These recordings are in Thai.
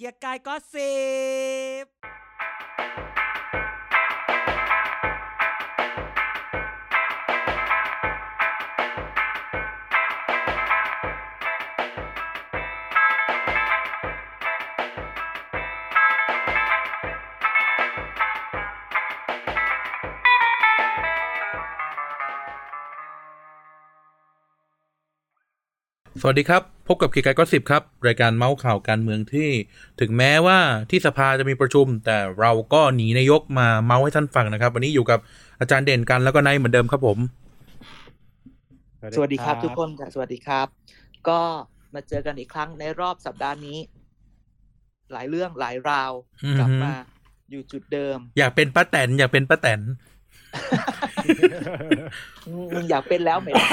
เกียร์กายก็สิบ สวัสดีครับ พบกับกีกายก็สิบครับ รายการเมาส์ข่าวการเมืองที่ ถึงแม้ว่าที่สภาจะมีประชุม แต่เราก็หนีนายกมาเมาส์ให้ท่านฟังนะครับ วันนี้อยู่กับอาจารย์เด่นกันแล้วก็นายเหมือนเดิมครับผม สวัสดีครับทุกคนค่ะสวัสดีครับ ก็มาเจอกันอีกครั้งในรอบสัปดาห์นี้ หลายเรื่องหลายราวอือฮึกลับมาอยู่จุดเดิม อยากเป็นป้าแตนอยากเป็นป้าแตนมึงอยากเป็นแล้วไหมล่ะ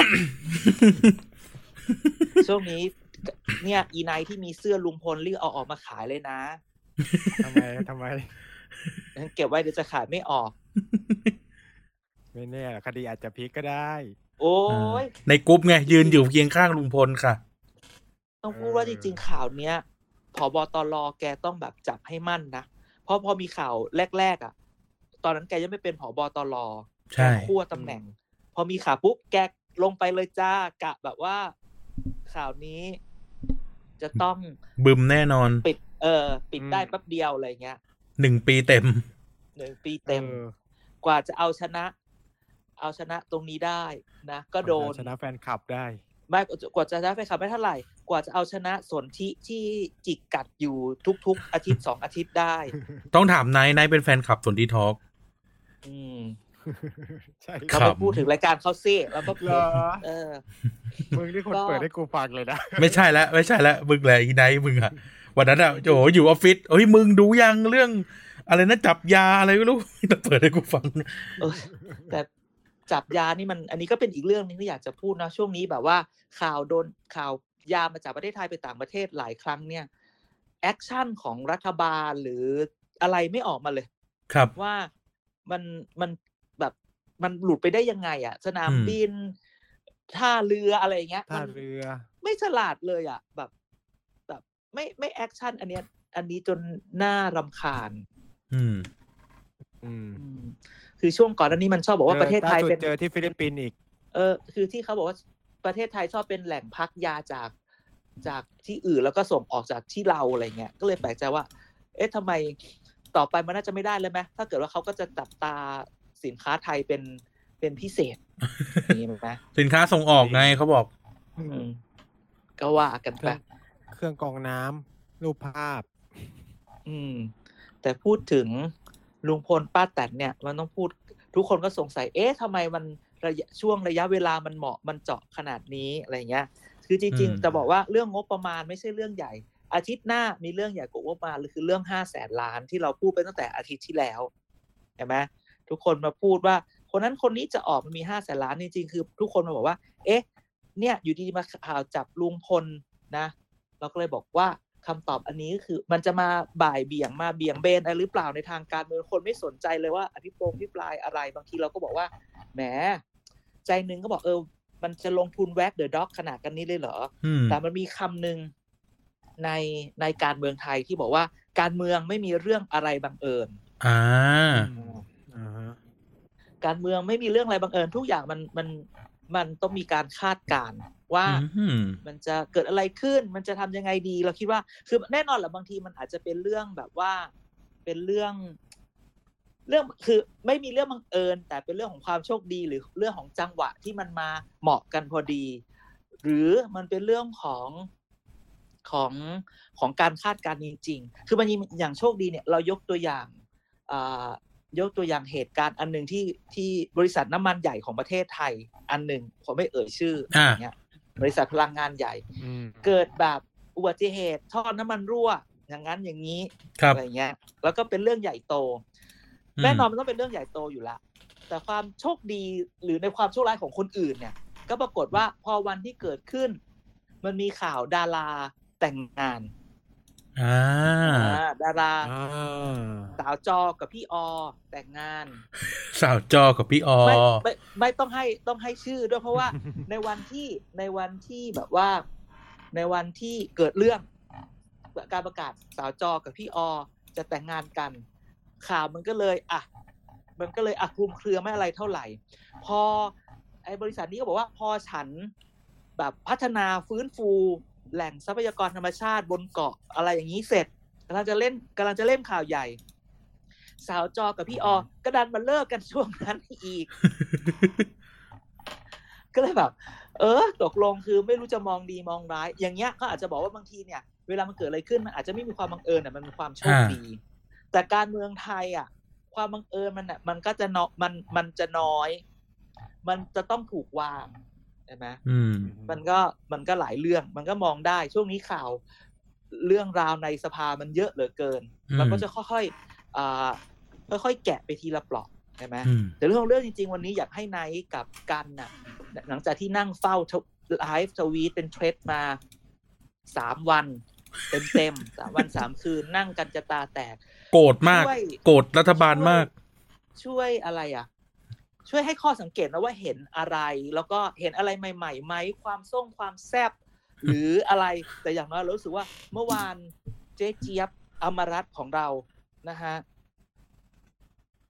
ช่วงนี้ เนี่ยอีไนท์ที่มีเสื้อลุงพลรีบเอาออกมาขายเลยนะทำไมทำไมเก็บไว้เดี๋ยวจะขายไม่ออกไม่แน่หรอกคดีอาจจะพลิกก็ได้ โอ้ยในกรุ๊ปไงยืนอยู่เคียงข้างลุงพลค่ะ ต้องพูดว่าจริงๆข่าวเนี้ยผบตรแกต้องแบบจับให้มั่นนะเพราะพอมีข่าวแรก ๆ อะ ตอนนั้นแกยังไม่เป็นผบตรใช่แกคั่วตำแหน่ง พอมีข่าวปุ๊บแกลงไปเลยจ้ากะแบบว่า ข่าวนี้ จะต้องบึมแน่นอน ปิด เออ ปิดอืมได้แป๊บเดียวอะไรเงี้ยหนึ่งปีเต็มหนึ่งปีเต็มออกว่าจะเอาชนะ เอาชนะตรงนี้ได้นะก็โดนชนะแฟนคลับได้ไม่กว่าจะได้ไปขับไม่เท่าไหร่ กว่าจะเอาชนะสนธิที่จิกกัดอยู่ทุก ๆ อาทิตย์สองอาทิตย์ได้ ต้องถามนายนายเป็นแฟนคลับส่วนดีทอล์กอืม ใช่ครัเราบไปพูดถึงรายการเขาซิแล้วก็เหรอเออมึงที่คนก็เปิดให้กูฟังเลยนะ ไม่ใช่แล้วไม่ใช่แล้วมึงแหละอีไนท์มึงอะวันนั้นอะโอ้โหอยู่ออฟฟิศเฮ้ยมึงดูยังเรื่อง อะไรนะจับยาอะไรไม่รู้ต้องเปิดให้กูฟังเออแต่จับยานี่มัน อันนี้ก็เป็นอีกเรื่องหนึงที่อยากจะพูดนะช่วงนี้แบบว่า ข่าวโดนข่าวยามาจากประเทศไทยไปต่างประเทศหลายครั้งเนี่ย action ของรัฐบาลหรืออะไรไม่ออกมาเลย ครับว่ามันมันแบบ มันหลุดไปได้ยังไง อะ สนามอืมบินท่าเรืออะไรอย่างเงี้ยท่ามันเรือ ไม่ฉลาดเลยอะ แบบ แบบไม่ไม่ action อันเนี้ย อันนี้จนน่ารำคาญ อืม อืมอืมคือช่วงก่อนอันนี้มันชอบบอกว่าประเทศไทยล่าสุดเป็นเจอที่ฟิลิปปินส์อีก เออ คือที่เขาบอกว่าประเทศไทยชอบเป็นแหล่งพักยาจากจากที่อื่นแล้วก็ส่งออกจากที่เราอะไรเงี้ย ก็เลยแปลกใจว่า เอ๊ะทำไมต่อไปมันน่าจะไม่ได้เลยไหมถ้าเกิดว่าเขาก็จะจับตา สินค้าไทยเป็นเป็นพิเศษอย่างนี้ไหมสินค้าส่งออกไงเขาบอกอืมก็ว่ากันเคไปรื่องเครื่องกรองน้ำรูปภาพ อืม แต่พูดถึงลุงพลป้าแตนเนี่ย มันต้องพูดทุกคนก็สงสัย เอ๊ะทำไมมันระยะช่วงระยะเวลามันเหมาะมันเจาะขนาดนี้อะไรเงี้ย คือจริงอืมๆจะบอกว่าเรื่องงบประมาณไม่ใช่เรื่องใหญ่ อาทิตย์หน้ามีเรื่องใหญ่กว่างบประมาณคือเรื่องห้าแสนล้านที่เราพูดไปตั้งแต่อาทิตย์ที่แล้วเห็นไหม ทุกคนมาพูดว่า คนนั้นคนนี้จะออกมันมีห้าแสนล้านจริงๆคือ ทุกคนมาบอกว่า เอ๊ะ เนี่ยอยู่ดีๆมาข่าวจับลุงพลนะ เราก็เลยบอกว่าคำตอบอันนี้ก็คือมันจะมาบ่ายเบี่ยงมาเบี่ยงเบนอะไรหรือเปล่าในทางการเมืองคนไม่สนใจเลยว่าอภิปรายอภิปรายอะไรบางทีเราก็บอกว่าแหมใจหนึ่งก็บอกเออ มันจะลงทุนแว็กเดอะด็อกขนาดกันนี้เลยเหรออืมแต่มันมีคำหนึ่งในในการเมืองไทยที่บอกว่าการเมืองไม่มีเรื่องอะไรบังเอิญอ่าอ่าฮะ การเมืองไม่มีเรื่องอะไรบังเอิญทุกอย่างมันมันมันต้องมีการคาดการณ์ว่าอืมมันจะเกิดอะไรขึ้น มันจะทำยังไงดี เราคิดว่าคือแน่นอนแหละบางทีมันอาจจะเป็นเรื่องแบบว่าเป็นเรื่อง เรื่องคือไม่มีเรื่องบังเอิญ แต่เป็นเรื่องของความโชคดีหรือเรื่องของจังหวะที่มันมาเหมาะกันพอดี หรือมันเป็นเรื่องของของของการคาดการณ์จริงๆคือมันมีอย่างโชคดีเนี่ยเรายกตัวอย่างอ่า ยกตัวอย่างเหตุการณ์อันหนึ่งที่ที่บริษัทน้ำมันใหญ่ของประเทศไทย อันหนึ่งผมไม่เอ่ยชื่ออย่างเงี้ยบริษัทพลังงานใหญ่อืมเกิดแบบอุบัติเหตุท่อน้ำมันรั่ว อย่างนั้นอย่างนี้ครับอะไรเงี้ย แล้วก็เป็นเรื่องใหญ่โตอืมแน่นอนมันต้องเป็นเรื่องใหญ่โตอยู่ละแต่ความโชคดีหรือในความโชคร้ายของคนอื่นเนี่ย ก็ปรากฏว่าพอวันที่เกิดขึ้น มันมีข่าวดาราแต่งงาน อ่าอ่าดาราอ่าสาวจอกับพี่ออแต่งงาน สาวจอกับพี่ออไม่ไม่ไม่ต้องให้ต้องให้ชื่อด้วยเพราะว่าในวันที่ในวันที่แบบว่า ในวันที่เกิดเรื่องการประกาศสาวจอกับพี่ออจะแต่งงานกัน ข่าวมันก็เลยอะมันก็เลยอะคลุมเครือไม่อะไรเท่าไหร่ พอไอ้บริษัทนี้ก็บอกว่าพอฉันแบบพัฒนาฟื้นฟู แหล่งทรัพยากรธรรมชาติบนเกาะอะไรอย่างนี้เสร็จกำลังจะเล่นกำลังจะเล่นข่าวใหญ่ สาวจอกับพี่ออก็ดันมาเลิกกันช่วงนั้นอีก ก็เลยแบบ เออ ตกลงคือไม่รู้จะมองดีมองร้าย อย่างเงี้ยเขาอาจจะบอกว่าบางทีเนี่ย เวลามันเกิดอะไรขึ้นมันอาจจะไม่มีความบังเอิญแต่มันเป็นความโชคอ่าดี แต่การเมืองไทยอะ ความบังเอิญมันอะมันก็จะนอมันมันจะน้อย มันจะต้องถูกวาง ใช่ไหมอืมมันก็มันก็หลายเรื่องมันก็มองได้ช่วงนี้ข่าวเรื่องราวในสภามันเยอะเหลือเกินอืมเราก็จะค่อยๆอ่าค่อยๆแกะไปทีละเปลอกใช่ไหมอืมแต่เรื่องของเรื่องจริง ๆ วันนี้อยากให้ไนท์กับกันน่ะ หลังจากที่นั่งเฝ้าไลฟ์ทวีตเป็นเทรดมาสามวันเต็มๆสามวันสามคืนนั่งกันจะตาแตก โกรธมากช่วยโกรธรัฐบาลมาก ช่วยอะไรอะ ช่วยให้ข้อสังเกตนะว่าเห็นอะไร แล้วก็เห็นอะไรใหม่ๆไหมความส่งความแซบหรืออะไรแต่อย่างน้อยเรารู้สึกว่าเมื่อวานเจ๊เจี๊ยบอมรัตน์ของเรานะฮะ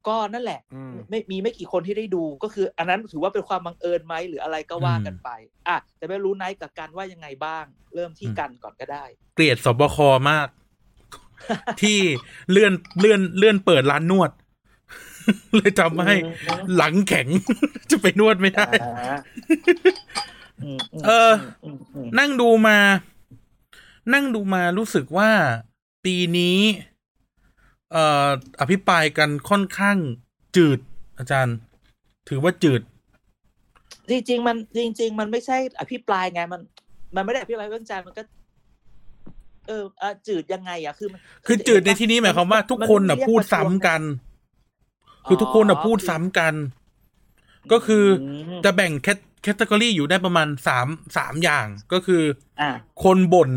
ก็นั่นแหละอืมไม่มีไม่กี่คนที่ได้ดูก็คือ อันนั้นถือว่าเป็นความบังเอิญไหมหรืออะไรก็ว่ากันไปอะแต่ไม่รู้ไนท์กับกันว่ายังไงบ้าง เริ่มที่อืมกันก่อนก็ได้ เกลียดสบคมาก ที่เลื่อนเลื่อนเลื่อนเปิดร้านนวด เลยทำให้หลังแข็ง จะไปนวดไม่ได้อ่าอืมมเออมอืมนั่งดูมา นั่งดูมารู้สึกว่าปีนี้ เอ่อ อภิปรายกันค่อนข้างจืด อาจารย์ ถือว่าจืด จริง ๆ มันจริง ๆ มันไม่ใช่อภิปรายไงมัน มันไม่ได้อภิปรายเรื่องใจมันก็เอออะจืดยังไงอะคือมันคือจืดในที่นี้หมายความว่าทุกคนน่ะพูดซ้ำกัน คือทุกคนน่ะพูดซ้ำกัน ก็คืออจะแบ่งแคตแคตตากรีอยู่ได้ประมาณสามสามอย่างก็คืออ่าคนบ่น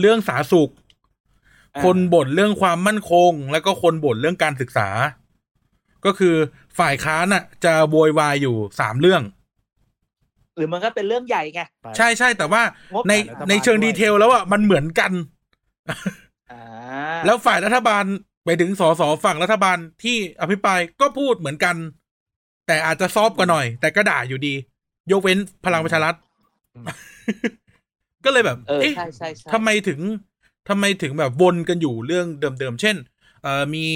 เรื่องสาธารณสุขอ่าคนบ่นเรื่องความมั่นคง แล้วก็คนบ่นเรื่องการศึกษา ก็คือฝ่ายค้านน่ะจะโวยวายอยู่สามเรื่อง หรือมันก็เป็นเรื่องใหญ่ไงไปใช่ใช่แต่ว่างบในฝ่ายรัฐบาลในเชิงด้วยดีเทลแล้วอะมันเหมือนกันอ่าแล้วฝ่ายรัฐบาล ไปถึงสสฝั่งรัฐบาลที่อภิปรายก็พูดเหมือนกัน แต่อาจจะซอฟต์กว่าหน่อย แต่ก็ด่าอยู่ดี ยกเว้นพลังประชารัฐก็เลยแบบเออเอ๊ะใช่ใช่ใช่ทำไมถึงทำไมถึงแบบวนกันอยู่เรื่องเดิมๆเช่น เอ่อมี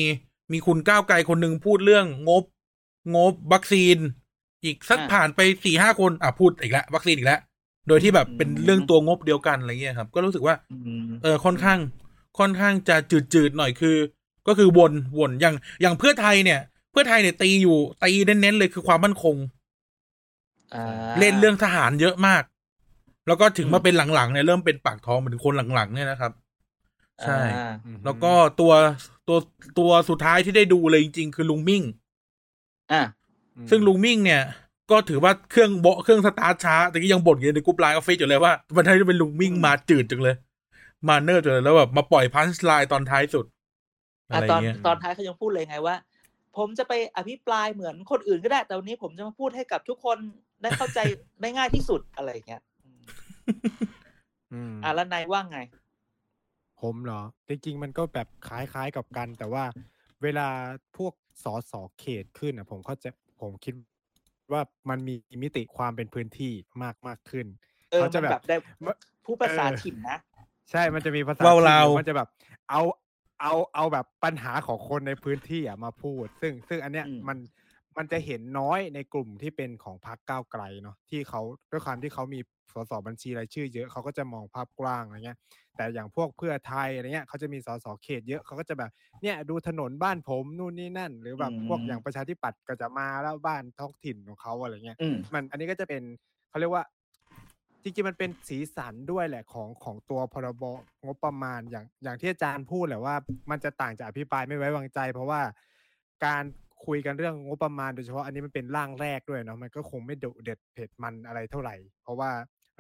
มีคุณก้าวไกลคนหนึ่งพูดเรื่องงบ งบวัคซีน อีกสักผ่านไปสี่ห้าคนอะพูดอีกแล้ววัคซีนอีกแล้วโดยที่แบบเป็นเรื่องตัวงบเดียวกันอะไรเงี้ยครับ ก็รู้สึกว่าอืมเออค่อนข้าง ค่อนข้างจะจืดๆหน่อยคือ ก็คือวนวนอย่างอย่างเพื่อไทยเนี่ย เพื่อไทยเนี่ยตีอยู่ตีเน้นๆเลยคือความมั่นคงอ่าเล่นเรื่องทหารเยอะมาก แล้วก็ถึงอืมมาเป็นหลังๆเนี่ยเริ่มเป็นปากท้องเหมือนคนหลังๆเนี่ยนะครับ ใช่อ่าอืมแล้วก็ตัวตัวตัวสุดท้ายที่ได้ดูเลยจริงๆ คือลุงมิ่งอ่าอืมซึ่งลุงมิ่งเนี่ย ก็ถือว่าเครื่องโบะเครื่องสตาร์ทช้าแต่ก็ยังบ่นอยู่ในกรุ๊ปไลน์ออฟฟิศอยู่เลยว่าวันนี้เป็นลุงมิ่งอืมมาจืดจังเลย มาเนิร์ดจังเลยแล้วแบบมาปล่อย punchline ตอนท้ายสุด อะอะไรตอนเงี้ยตอนท้ายเขายังพูดเลยไงว่า ผมจะไปอภิปรายเหมือนคนอื่นก็ได้ แต่วันนี้ผมจะมาพูดให้กับทุกคนได้เข้าใจได้ง่ายที่สุดอะไรอย่างเงี้ยอืมอืมอะแล้วนายว่าไง ผมเหรอ จริงๆ มันก็แบบคล้ายๆกับกัน แต่ว่าเวลาพวกสอสอเขตขึ้นอะ ผมเข้าใจผมคิดว่ามันมีมิติความเป็นพื้นที่มากมากขึ้นเออเขาจะมันแบแบบบได้มะผู้ภาษาเออถิ่นนะ ใช่มันจะมีภาษาเว้าถิ่นลาวหรือมันจะแบบ เอา เอาเอาแบบปัญหาของคนในพื้นที่อะมาพูด ซึ่งซึ่งอันเนี้ยอืมมันมันจะเห็นน้อยในกลุ่มที่เป็นของพรรคก้าวไกลเนาะที่เขาด้วยความที่เขามีสสบัญชีรายชื่อ เยอะเขาก็จะมองภาพกว้างอะไรเงี้ย แต่อย่างพวกเพื่อไทยอะไรเงี้ยเขาจะมีสสเขตเยอะเขาก็จะแบบเนี่ยดูถนนบ้านผมนู่นนี่นั่น หรือแบบพวกอืมอย่างประชาธิปัตย์ก็จะมาแล้วบ้านท้องถิ่นของเขาอะไรเงี้ยอืมมันอันนี้ก็จะเป็นเขาเรียกว่า จริงๆมันเป็นสีสันด้วยแหละของของตัวพรบงบประมาณอย่างอย่างที่อาจารย์พูดแหละว่า มันจะต่างจากอภิปรายไม่ไว้วางใจ เพราะว่าการคุยกันเรื่องงบประมาณโดยเฉพาะอันนี้มันเป็นร่างแรกด้วยเนาะมันก็คงไม่ดุเด็ดเผ็ดมันอะไรเท่าไหร่ เพราะว่า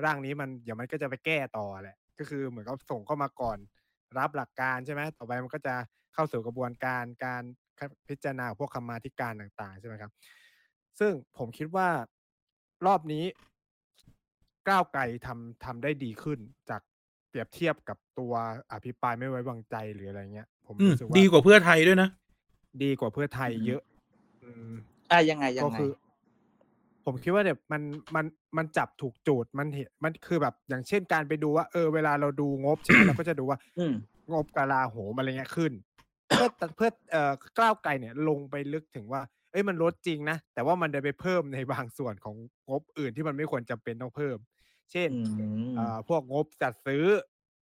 ร่างนี้มันเดี๋ยวมันก็จะไปแก้ต่อแหละ ก็คือเหมือนกับส่งเข้ามาก่อน รับหลักการใช่ไหมต่อไปมันก็จะเข้าสู่กระบวนการการพิจารณาของพวกคำมาธิการต่าง ๆ ใช่ไหมครับ ซึ่งผมคิดว่ารอบนี้ ก้าวไกลทำทำได้ดีขึ้น จากเปรียบเทียบกับตัวอภิปรายไม่ไว้วางใจหรืออะไรเงี้ย ผมอืมรู้สึกว่าดีกว่าเพื่อไทยด้วยนะ ดีกว่าเพื่อไทยอืมเยอะอืมอะยังไงยัก็งไงคือผมคิดว่าเนี่ยมันมันมันจับถูกจูดมันเห็นมันคือแบบ อย่างเช่นการไปดูว่า เออเวลาเราดูงบใช่ไหมเราก็จะดูว่าอืมงบกลาโหมอะไรเงี้ยขึ้น เพื่อเพื่อเอ่อกล้าวไกลเนี่ยลงไปลึกถึงว่า เอ้ยมันลดจริงนะ แต่ว่ามันได้ไปเพิ่มในบางส่วนของงบอื่นที่มันไม่ควรจำเป็นต้องเพิ่ม เช่นอืมเอ่อพวกงบจัดซื้อ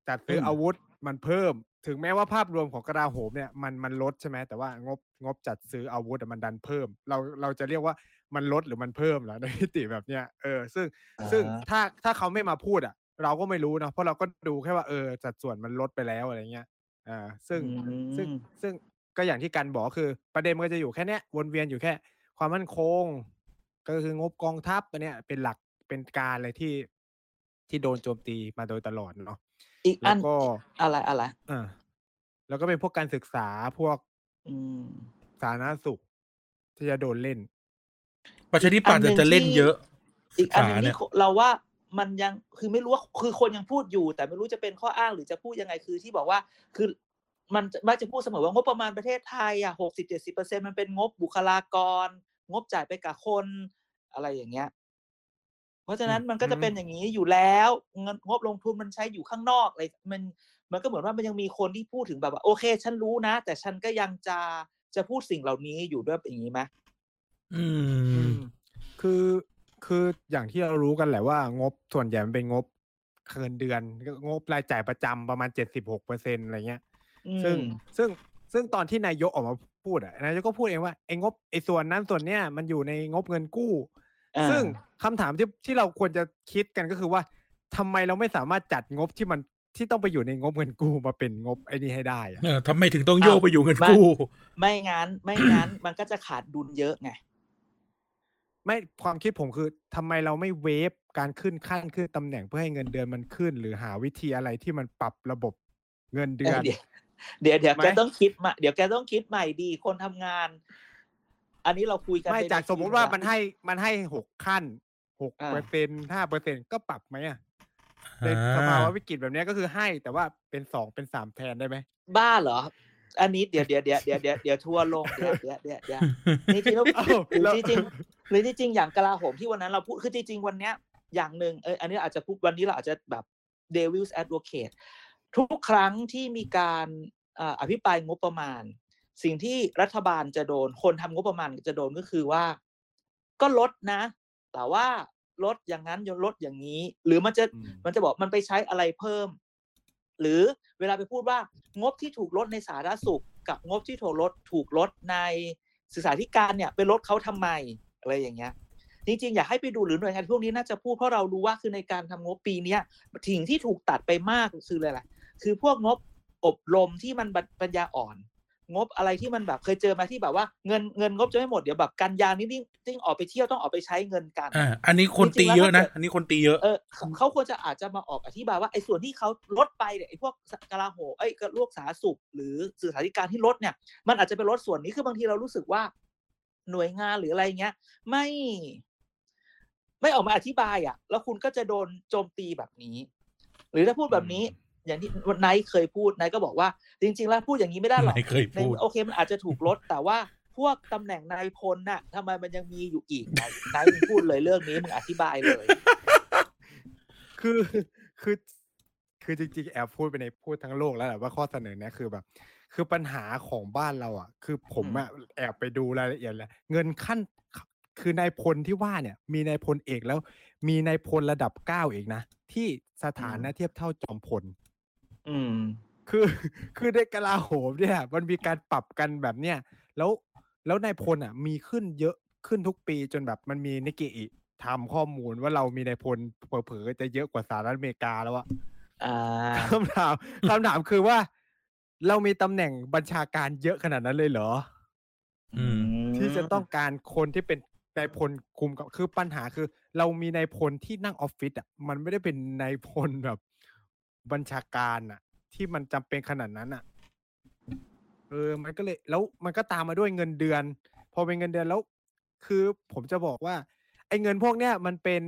จัดซื้ออมอาวุธมันเพิ่ม ถึงแม้ว่าภาพรวมของกลาโหมเนี่ยมันมันลดใช่ไหมแต่ว่างบงบจัดซื้ออาวุธอะมันดันเพิ่ม เราเราจะเรียกว่ามันลดหรือมันเพิ่มเหรอในมิติแบบเนี้ยเออซึ่งซึ่งอ่าถ้าถ้าเขาไม่มาพูดอะ เราก็ไม่รู้เนาะเพราะเราก็ดูแค่ว่าเออสัดส่วนมันลดไปแล้วอะไรเงี้ยอ่าซึ่งซึ่งอืมซึ่ง ก็อย่างที่กันบอกก็คือ ประเด็นมันก็จะอยู่แค่เนี้ยวนเวียนอยู่แค่ ความมั่นคง ก็คืองบกองทัพอันเนี้ยเป็นหลักเป็นการเลยที่ที่โดนโจมตีมาโดยตลอดเนาะอีกแล้อัวนก็อะไรอะไรอ่าแล้วก็เป็นพวกการศึกษาพวกอืมสาธารณสุข ที่จะโดนเล่นประชาธิปัตย์อีกอันหนึ่งจะเล่นที่เยอะ อีกอันหนึงศึษาเนี่ที่ยเราว่ามันยังคือไม่รู้ว่าคือคนยังพูดอยู่ แต่ไม่รู้จะเป็นข้ออ้างหรือจะพูดยังไงคือที่บอกว่า คือ มันจะมักจะพูดเสมอว่างบประมาณประเทศไทยอะหกสิบเจ็ดสิบเปอร์เซ็นมันเป็นงบบุคลากร งบจ่ายไปกับคนอะไรอย่างเงี้ย เพราะฉะนั้นอืมมันก็จะเป็นอย่างนี้อยู่แล้วเงินงบลงทุนมันใช้อยู่ข้างนอกอะไรมันมันก็เหมือนว่ามันยังมีคนที่พูดถึงแบบว่าโอเค ฉันรู้นะ แต่ฉันก็ยังจะจะพูดสิ่งเหล่านี้อยู่ด้วยอย่างนี้ไหมอือืมมคือคืออย่างที่เรารู้กันแหละว่างบส่วนใหญ่มันเป็นงบเงินเดือนงบรายจ่ายประจำประมาณเจ็ดสิบหกเปอร์เซ็นอะไรเงี้ยอื ซึ่งมซึ่งซึ่งตอนที่นายกออกมาพูดอะนายกก็พูดเองว่าไอ้งบไอ้ส่วนนั้นส่วนเนี้ยมันอยู่ในงบเงินกู้อ่าซึ่งคำถามที่ที่เราควรจะคิดกันก็คือว่าทำไมเราไม่สามารถจัดงบที่มันที่ต้องไปอยู่ในงบเงินกู้มาเป็นงบไอ้นี่ให้ได้อะเออทำไมถึงต้องโยกไปอยู่เงินกู้ ไม่งั้นไม่งั้นมันก็จะขาดดุลเยอะไงไม่ความคิดผมคือทำไมเราไม่เวฟการขึ้นขั้นขึ้นตำแหน่งเพื่อให้เงินเดือนมันขึ้น หรือหาวิธีอะไรที่มันปรับระบบเงินเดือน เดี๋ยวเดี๋ยวเดี๋ยวไหมแกต้องคิดมาเดี๋ยวแกต้องคิดใหม่ดีคนทำงาน อันนี้เราคุยกันไม่ปในจากสมมุติทีว่าละมันให้มันให้หกขั้นหกอ่าเปอร์เซ็นห้าเปอร์เซ็นก็ปรับไหมอะในอ่าสภาวะวิกฤตแบบเนี้ยก็คือให้แต่ว่าเป็นสองเป็นสามแทนได้ไหมบ้าเหรอ อันนี้เดี๋ยวเดี๋ยวเดี๋ยวเดี๋ยวเดี๋ยวเดี๋ยวทัวร์ลงเดี๋ยวเดี๋ยวเดี๋ยวเดี๋ยวนี่จริงๆแล้วเอ้าหรือแล้วจริงๆหรือจริงๆอย่างกลาโหมที่วันนั้นเราพูดคือจริงๆวันเนี้ยอย่างหนึ่งเอออันนี้อาจจะพูดวันนี้เราอาจจะแบบ devil's advocate ทุ กครั้งที่มีการอ่าอภิปรายงบประมาณ สิ่งที่รัฐบาลจะโดน คนทำงบประมาณจะโดนก็คือว่า ก็ลดนะ แต่ว่าลดอย่างนั้นยนลดอย่างนี้ หรือมันจะอืมมันจะบอกมันไปใช้อะไรเพิ่ม หรือเวลาไปพูดว่างบที่ถูกลดในสาธารณสุข กับงบที่ถูกลดถูกลดในศึกษาธิการเนี่ยไปลดเขาทำไมอะไรอย่างเงี้ยจริงๆ อยากให้ไปดูหรือหน่วยงานพวกนี้น่าจะพูดเพราะเรารู้ว่าคือในการทำงบปีเนี้ยสิ่งที่ถูกตัดไปมากคืออะไรล่ะ คือพวกงบอบรมที่มันปัญญาอ่อน งบอะไรที่มันแบบเคยเจอมาที่แบบว่าเงินเงินงบจะไม่หมดเดี๋ยวแบบกันยานี่ยิ่งยิ่งออกไปเที่ยวต้องออกไปใช้เงินกันอ่าอันนี้คนตีเยอะนะ อันนี้คนตีเยอะเออเขาเขาควรจะอาจจะมาออกอธิบายว่าไอ้ส่วนที่เขาลดไปเนี่ยไอ้พวกกลาโหมไอ้กระลวกสาธารณสุข หรือสื่อสารธิการที่ลดเนี่ย มันอาจจะเป็นลดส่วนนี้คือบางทีเรารู้สึกว่า หน่วยงานหรืออะไรเงี้ย ไม่ ไม่ออกมาอธิบายอะ แล้วคุณก็จะโดนโจมตีแบบนี้ หรือถ้าพูดแบบนี้ อย่างที่ไนท์เคยพูดไนท์ก็บอกว่า จริง ๆ แล้วพูดอย่างนี้ไม่ได้หรอกไนท์เคยพูดในโอเคมันอาจจะถูกลดแต่ว่าพวกตำแหน่งนายพลน่ะทำไมมันยังมีอยู่อีกไนท์ไนท์มึงพูดเลยเรื่องนี้มึงอธิบายเลย คือคือคือจริงๆแอบพูดไปในพูดทั้งโลกแล้วแหละว่าข้อเสนอเนี้ยคือแบบคือปัญหาของบ้านเราอะ คือผมอะแอบไปดูรายละเอียดแล้วเงินขั้นคือนายพลที่ว่าเนี่ย มีนายพลเอกแล้ว มีนายพลระดับเก้าอีกนะที่สถานะเทียบเท่าจอมพล อืม คือคือในกลาโหมเนี่ย มันมีการปรับกันแบบเนี้ยแล้วแล้วนายพลอะ มีขึ้นเยอะขึ้นทุกปีจนแบบมันมีนิกเกอิทำข้อมูลว่าเรามีนายพลเผลอๆจะเยอะกว่าสหรัฐอเมริกาแล้วอะอ่าคำถามคำถามคือว่า เรามีตำแหน่งบัญชาการเยอะขนาดนั้นเลยเหรออืมที่จะต้องการคนที่เป็นนายพลคุมกับคือปัญหาคือ เรามีนายพลที่นั่งออฟฟิศอะมันไม่ได้เป็นนายพลแบบ บัญชาการอะที่มันจำเป็นขนาดนั้นอะเออ มันก็เลยแล้วมันก็ตามมาด้วยเงินเดือน พอเป็นเงินเดือนแล้ว คือผมจะบอกว่า ไอ้เงินพวกเนี้ยมันเป็น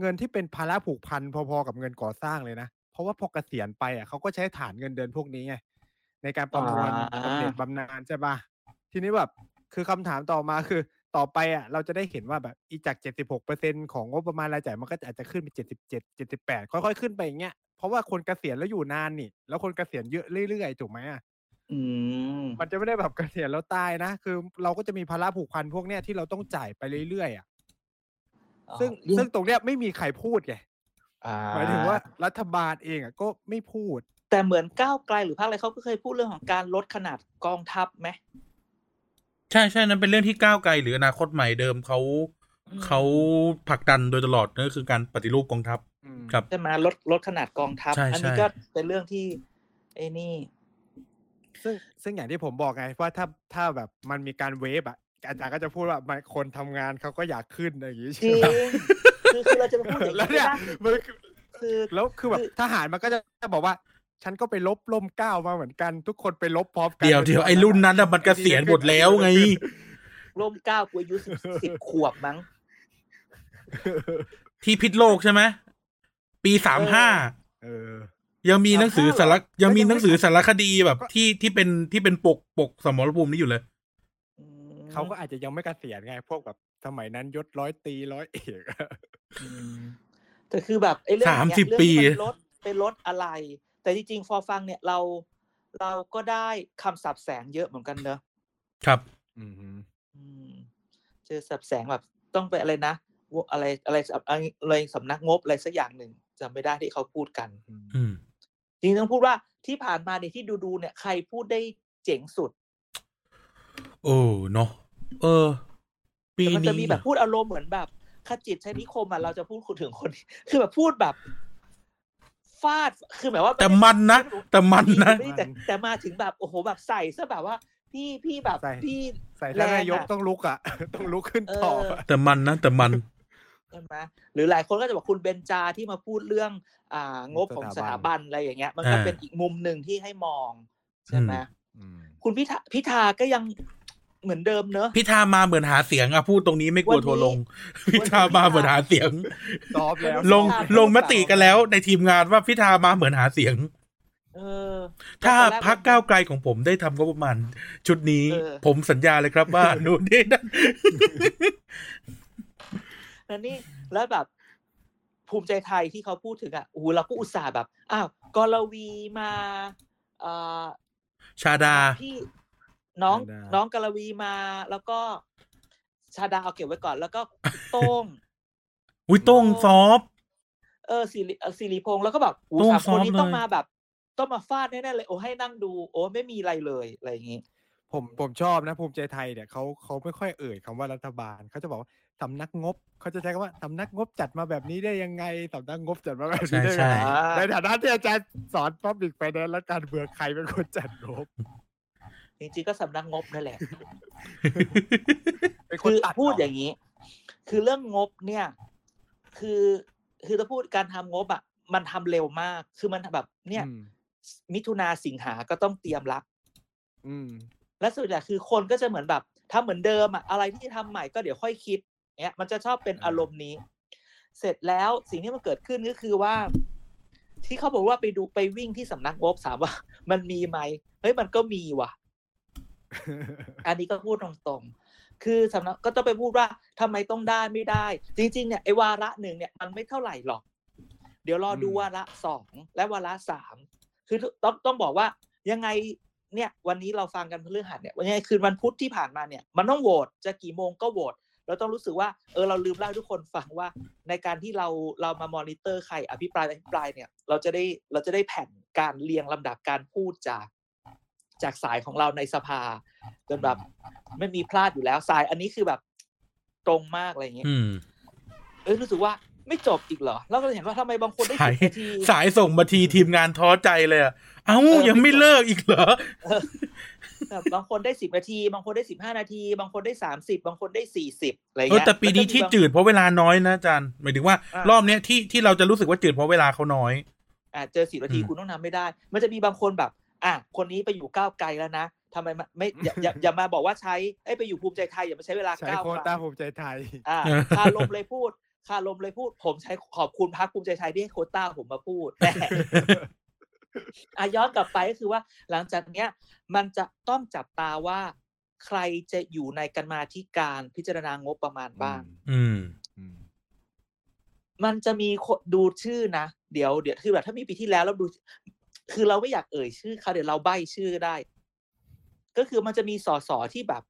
เงินที่เป็นภาระผูกพันพอๆกับเงินก่อสร้างเลยนะ เพราะว่าพอเกษียณไปอะเขาก็ใช้ฐานเงินเดือนพวกนี้ไงในการประมวลอ่า บำเหน็จบำนาญใช่ปะทีนี้แบบ คือคำถามต่อมาคือ ต่อไปอะเราจะได้เห็นว่าแบบอีจาก 76เปอร์เซ็นของงบประมาณรายจ่ายมันก็อาจจะขึ้นเป็น77 78 ค่อยๆขึ้นไปอย่างเงี้ยเพราะว่าคนเกษียณแล้วอยู่นานนี่ แล้วคนเกษียณเยอะเรื่อยๆถูกไหมอะอืมมันจะไม่ได้แบบเกษียณแล้วตายนะ คือเราก็จะมีภาระผูกพันพวกเนี้ยที่เราต้องจ่ายไปเรื่อยๆอะซึ่งเรื่องซึ่งตรงเนี้ยไม่มีใครพูดไงอ่หมายถึงว่ารัฐบาลเองอะก็ไม่พูด แต่เหมือนก้าวไกลหรือพรรคอะไรเขาก็เคยพูดเรื่องของการลดขนาดกองทัพไหม ใช่ใช่นั้นเป็นเรื่องที่ก้าวไกลหรืออนาคตใหม่เดิมเขาอืมเขาผลักดันโดยตลอดนั่นก็คือการปฏิรูปกองทัพอืมครับใช่ไหมลดลดขนาดกองทัพใช่อันี้ใช่ก็เป็นเรื่องที่ไอ้นี่ ซึ่งซึ่งอย่างที่ผมบอกไงว่าถ้าถ้าแบบมันมีการเวฟอะอาจารย์ก็จะพูดว่ามันคนทำงานเขาก็อยากขึ้นอะไรอย่างงี้จริใช่งไหมคือคือเราจะไปพูดอย่างแล้วนี้เนี่ยไม่ได้มันคือแล้วคือแบบคือทหารมันก็จะบอกว่า ฉันก็ไปลบล่มเกล้ามาเหมือนกัน ทุกคนไปลบพร้อมกันเดี๋ยวเดี๋ยวไอ้รุ่นนั้นน่ะมันเกษียณหมดแล้วไงร่มเกล้ากูอายุสิบสิบขวบมั้ง ที่พิษโลกใช่ไหมปีสามห้าเออยังมีหนังสือสารเหรอยังมีแล้วยังหนังสือไม่สารคดีแบบก็ที่ที่เป็นที่เป็นปกปกสมรภูมินี่อยู่เลยอืมเขาก็อาจจะยังไม่เกษียณไง พวกแบบสมัยนั้นยศร้อยตรีร้อยเอกอะอืมแต่คือแบบไอ้เรื่องสามเนี้ยสิบเรื่องปีที่มันลดเป็นลดอะไร แต่จริงๆ ฟอฟังเนี่ยเราเราก็ได้คำสับแสงเยอะเหมือนกันเนอะครับ อืมฮึอืมเจอสับแสงแบบต้องไปอะไรนะวอะไรอะไรอะไรสำนักงบอะไรสักอย่างหนึ่งจำไม่ได้ที่เขาพูดกัน อืมอืมจริงๆต้องพูดว่าที่ผ่านมาเนี่ยที่ดูดูๆเนี่ยใครพูดได้เจ๋งสุด โอ้เนาะเออ ปีแต่มันจะนี้มีแบบพูดอารมณ์เหมือนแบบขจิตใช้นิคมอะเราจะพูดถึงคน คือแบบพูดแบบ ฟาดคือหมายว่าแต่มันนะแต่มันนะไม่ได้แต่แต่มาถึงแบบโอ้โหแบบใส่ซะแบบว่าพี่พี่แบบใส่พี่ใส่ท่านแรงนายกอะต้องลุกอะ ต้องลุกขึ้นตอบเอออะแต่มันนะแต่มันใช่ไหมหรือหลายคนก็จะบอกคุณเบนจาที่มาพูดเรื่อง อ่างบของสถาบันอะไรอย่างเงี้ย มันก็อ่าเป็นอีกมุมหนึ่งที่ให้มองใช่ไหมอืมคุณพิธาพิธาก็ยัง เหมือนเดิมเนอะพิธามาเหมือนหาเสียงอะพูดตรงนี้ไม่กลัววันนี้ทัวร์ลง พิธามาเหมือนหาเสียงตอบแล้วลงพิธาลงมติกันแล้วในทีมงานว่าพิธามาเหมือนหาเสียง เออ ถ้าแล้วตอนแรพักก้าวไกลของผมได้ทำงบประมาณชุดนี้เออผมสัญญาเลยครับว่านู่นนี่นั่นแล้วนี่แล้วแบบภูมิใจไทยที่เขาพูดถึงอะโอ้โหเราก็อุตส่าห์แบบ อ้าวกรวีมาเอ่อชาดาพี่ น้องชาดา น้องกรวีมา แล้วก็ชาดาเอาเก็บไว้ก่อน แล้วก็โต้ง อุ้ยโต้ง softเออสิริเอ่อสิริพงษ์แล้วก็แบบโอ้โต้งสามคนนี้ซ้อมเลย ต้องมาแบบ ต้องมาฟาดแน่ๆเลย โอ้ให้นั่งดู โอ้ไม่มีอะไรเลยอะไรอย่างงี้ ผมผมชอบนะภูมิใจไทยเนี่ยเขาเขาไม่ค่อยเอ่ยคำว่ารัฐบาลเขาจะบอกว่าสำนักงบเขาจะใช้คำว่าสำนักงบจัดมาแบบนี้ได้ยังไงสำนักงบจัดมาแบบนี้ได้ใช่ยังไงอ่าในฐานะที่อาจารย์สอน public finance และการเมืองใครเป็นคนจัดงบ จริงๆก็สำนักงบนั่นแหละเป็นคคืนอตัดพูดกอย่างนี้ คือเรื่องงบเนี่ย คือคือถ้าพูดการทำงบอะมันทำเร็วมาก คือมันแบบ เนี่ยอืมมิถุนาสิงหาก็ต้องเตรียมละอืม และส่วนใหญ่คือคนก็จะเหมือนแบบทำเหมือนเดิมอะอะไรที่ทำใหม่ก็เดี๋ยวค่อยคิดเนี้ยมันจะชอบเป็นอ่าอารมณ์นี้ เสร็จแล้วสิ่งที่มันเกิดขึ้นก็คือว่า ที่เขาบอกว่าไปดูไปวิ่งที่สำนักงบถามว่า มันมีไหมเฮ้ยมันก็มีว่ะ อันนี้ก็พูดตรงๆ คือสำนักก็ต้องไปพูดว่าทำไมต้องได้ไม่ได้ จริงๆเนี่ยไอ้วาระหนึ่งเนี่ยมันไม่เท่าไหร่หรอก เดี๋ยวรอดูวาระสองและวาระสามคือต้องต้องบอกว่ายังไงเนี่ยวันนี้เราฟังกันพฤหัสเนี่ยวันนี้คืนวันพุธที่ผ่านมาเนี่ยมันต้องโหวตจะกี่โมงก็โหวตเราต้องรู้สึกว่าเออเราลืมเล่าให้ทุกคนฟังว่า ในการที่เราเรามามอนิเตอร์ใครอภิปรายอภิปรายเนี่ย เราจะได้เราจะได้แผ่นการเรียงลำดับการพูดจาก จากสายของเราในสภาจนแบบไม่มีพลาดอยู่แล้วสายอันนี้คือแบบตรงมากอะไรอย่างเงี้ยอืมเออรู้สึกว่าไม่จบอีกเหรอ แล้วก็เลยเห็นว่าทำไมบางคนได้สาสิยบนาทีสายส่งมาทีทีมงานท้อใจเลยอะเอ้าเออยังไม่เลิกอีกเหรอแบบบางคนได้สิบนาที บางคนได้สิบห้านาที บางคนได้สามสิบบางคนได้สี่สิบอะไรเออเงี้ยแต่ปีนี้ที่แล้วก็มีบางจืดเพราะเวลาน้อยนะอาจารย์หมายถึงว่าอะรอบเนี้ยที่ที่เราจะรู้สึกว่าจืดเพราะเวลาเขาน้อยอ่าเจอสิบนาทีอืมคุณต้องทำไม่ได้ มันจะมีบางคนแบบ อะคนนี้ไปอยู่ก้าวไกลแล้วนะทำไมไม่ไม่อย่าอย่าอย่ามาบอกว่าใช้ไอ้ยไปอยู่ภูมิใจไทยอย่ามาใช้เวลาใช้เก้าโควคต้ารั้งภูมิใจไทยอ่าคาลมเลยพูดคาลมเลยพูด ผมใช้ขอบคุณพักภูมิใจไทยที่ให้โควต้าผมมาพูดแต่อาย้อนกลับไปก็คือว่า หลังจากเนี้ย มันจะต้องจับตาว่า ใครจะอยู่ในกันมาธิการพิจารณางบประมาณบ้าง อืมอืมมันจะมีคนดูชื่อนะ เดี๋ยวเดี๋ยวคือแบบถ้ามีปีที่แล้วเราดู คือเราไม่อยากเอ่ยชื่อเขาเดี๋ยวเราใบ้ชื่อได้ ก็คือมันจะมีสสที่แบบ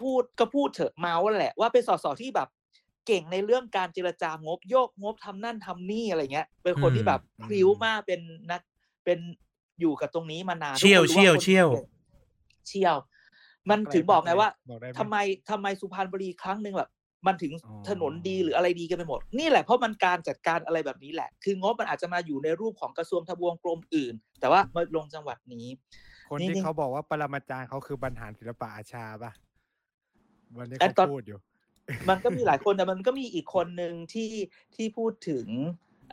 พูดก็พูดเถอะเมาส์แหละว่าเป็นสสที่แบบ เก่งในเรื่องการเจรจางบโยกงบทำนั่นทำนี่อะไรเงี้ย เป็นคนที่แบบอืมพลิ้วมากเป็นนักเป็นอยู่กับตรงนี้มานานเชี่ยวทุกคนรู้าเชี่ยวคนเชี่ยว มันถึงบอกไงว่าบอกได้หทำไมทำไมสุพรรณบุรีครั้งหนึ่งแบบ มันถึงอ๋อถนนดีหรืออะไรดีกันไปหมด นี่แหละเพราะมันการจัดการอะไรแบบนี้แหละ คืองบมันอาจจะมาอยู่ในรูปของกระทรวงทบวงกรมอื่น แต่ว่ามาลงจังหวัดนี้ คนนี่ที่นี่เขาบอกว่าปรมาจารย์เขาคือบรรหารศิลปะอาชาป่ะวันนี้ไอ้เขาตอนพูดอยู่ มันก็มีหลายคนแต่มันก็มีอีกคนหนึ่งที่ที่พูดถึง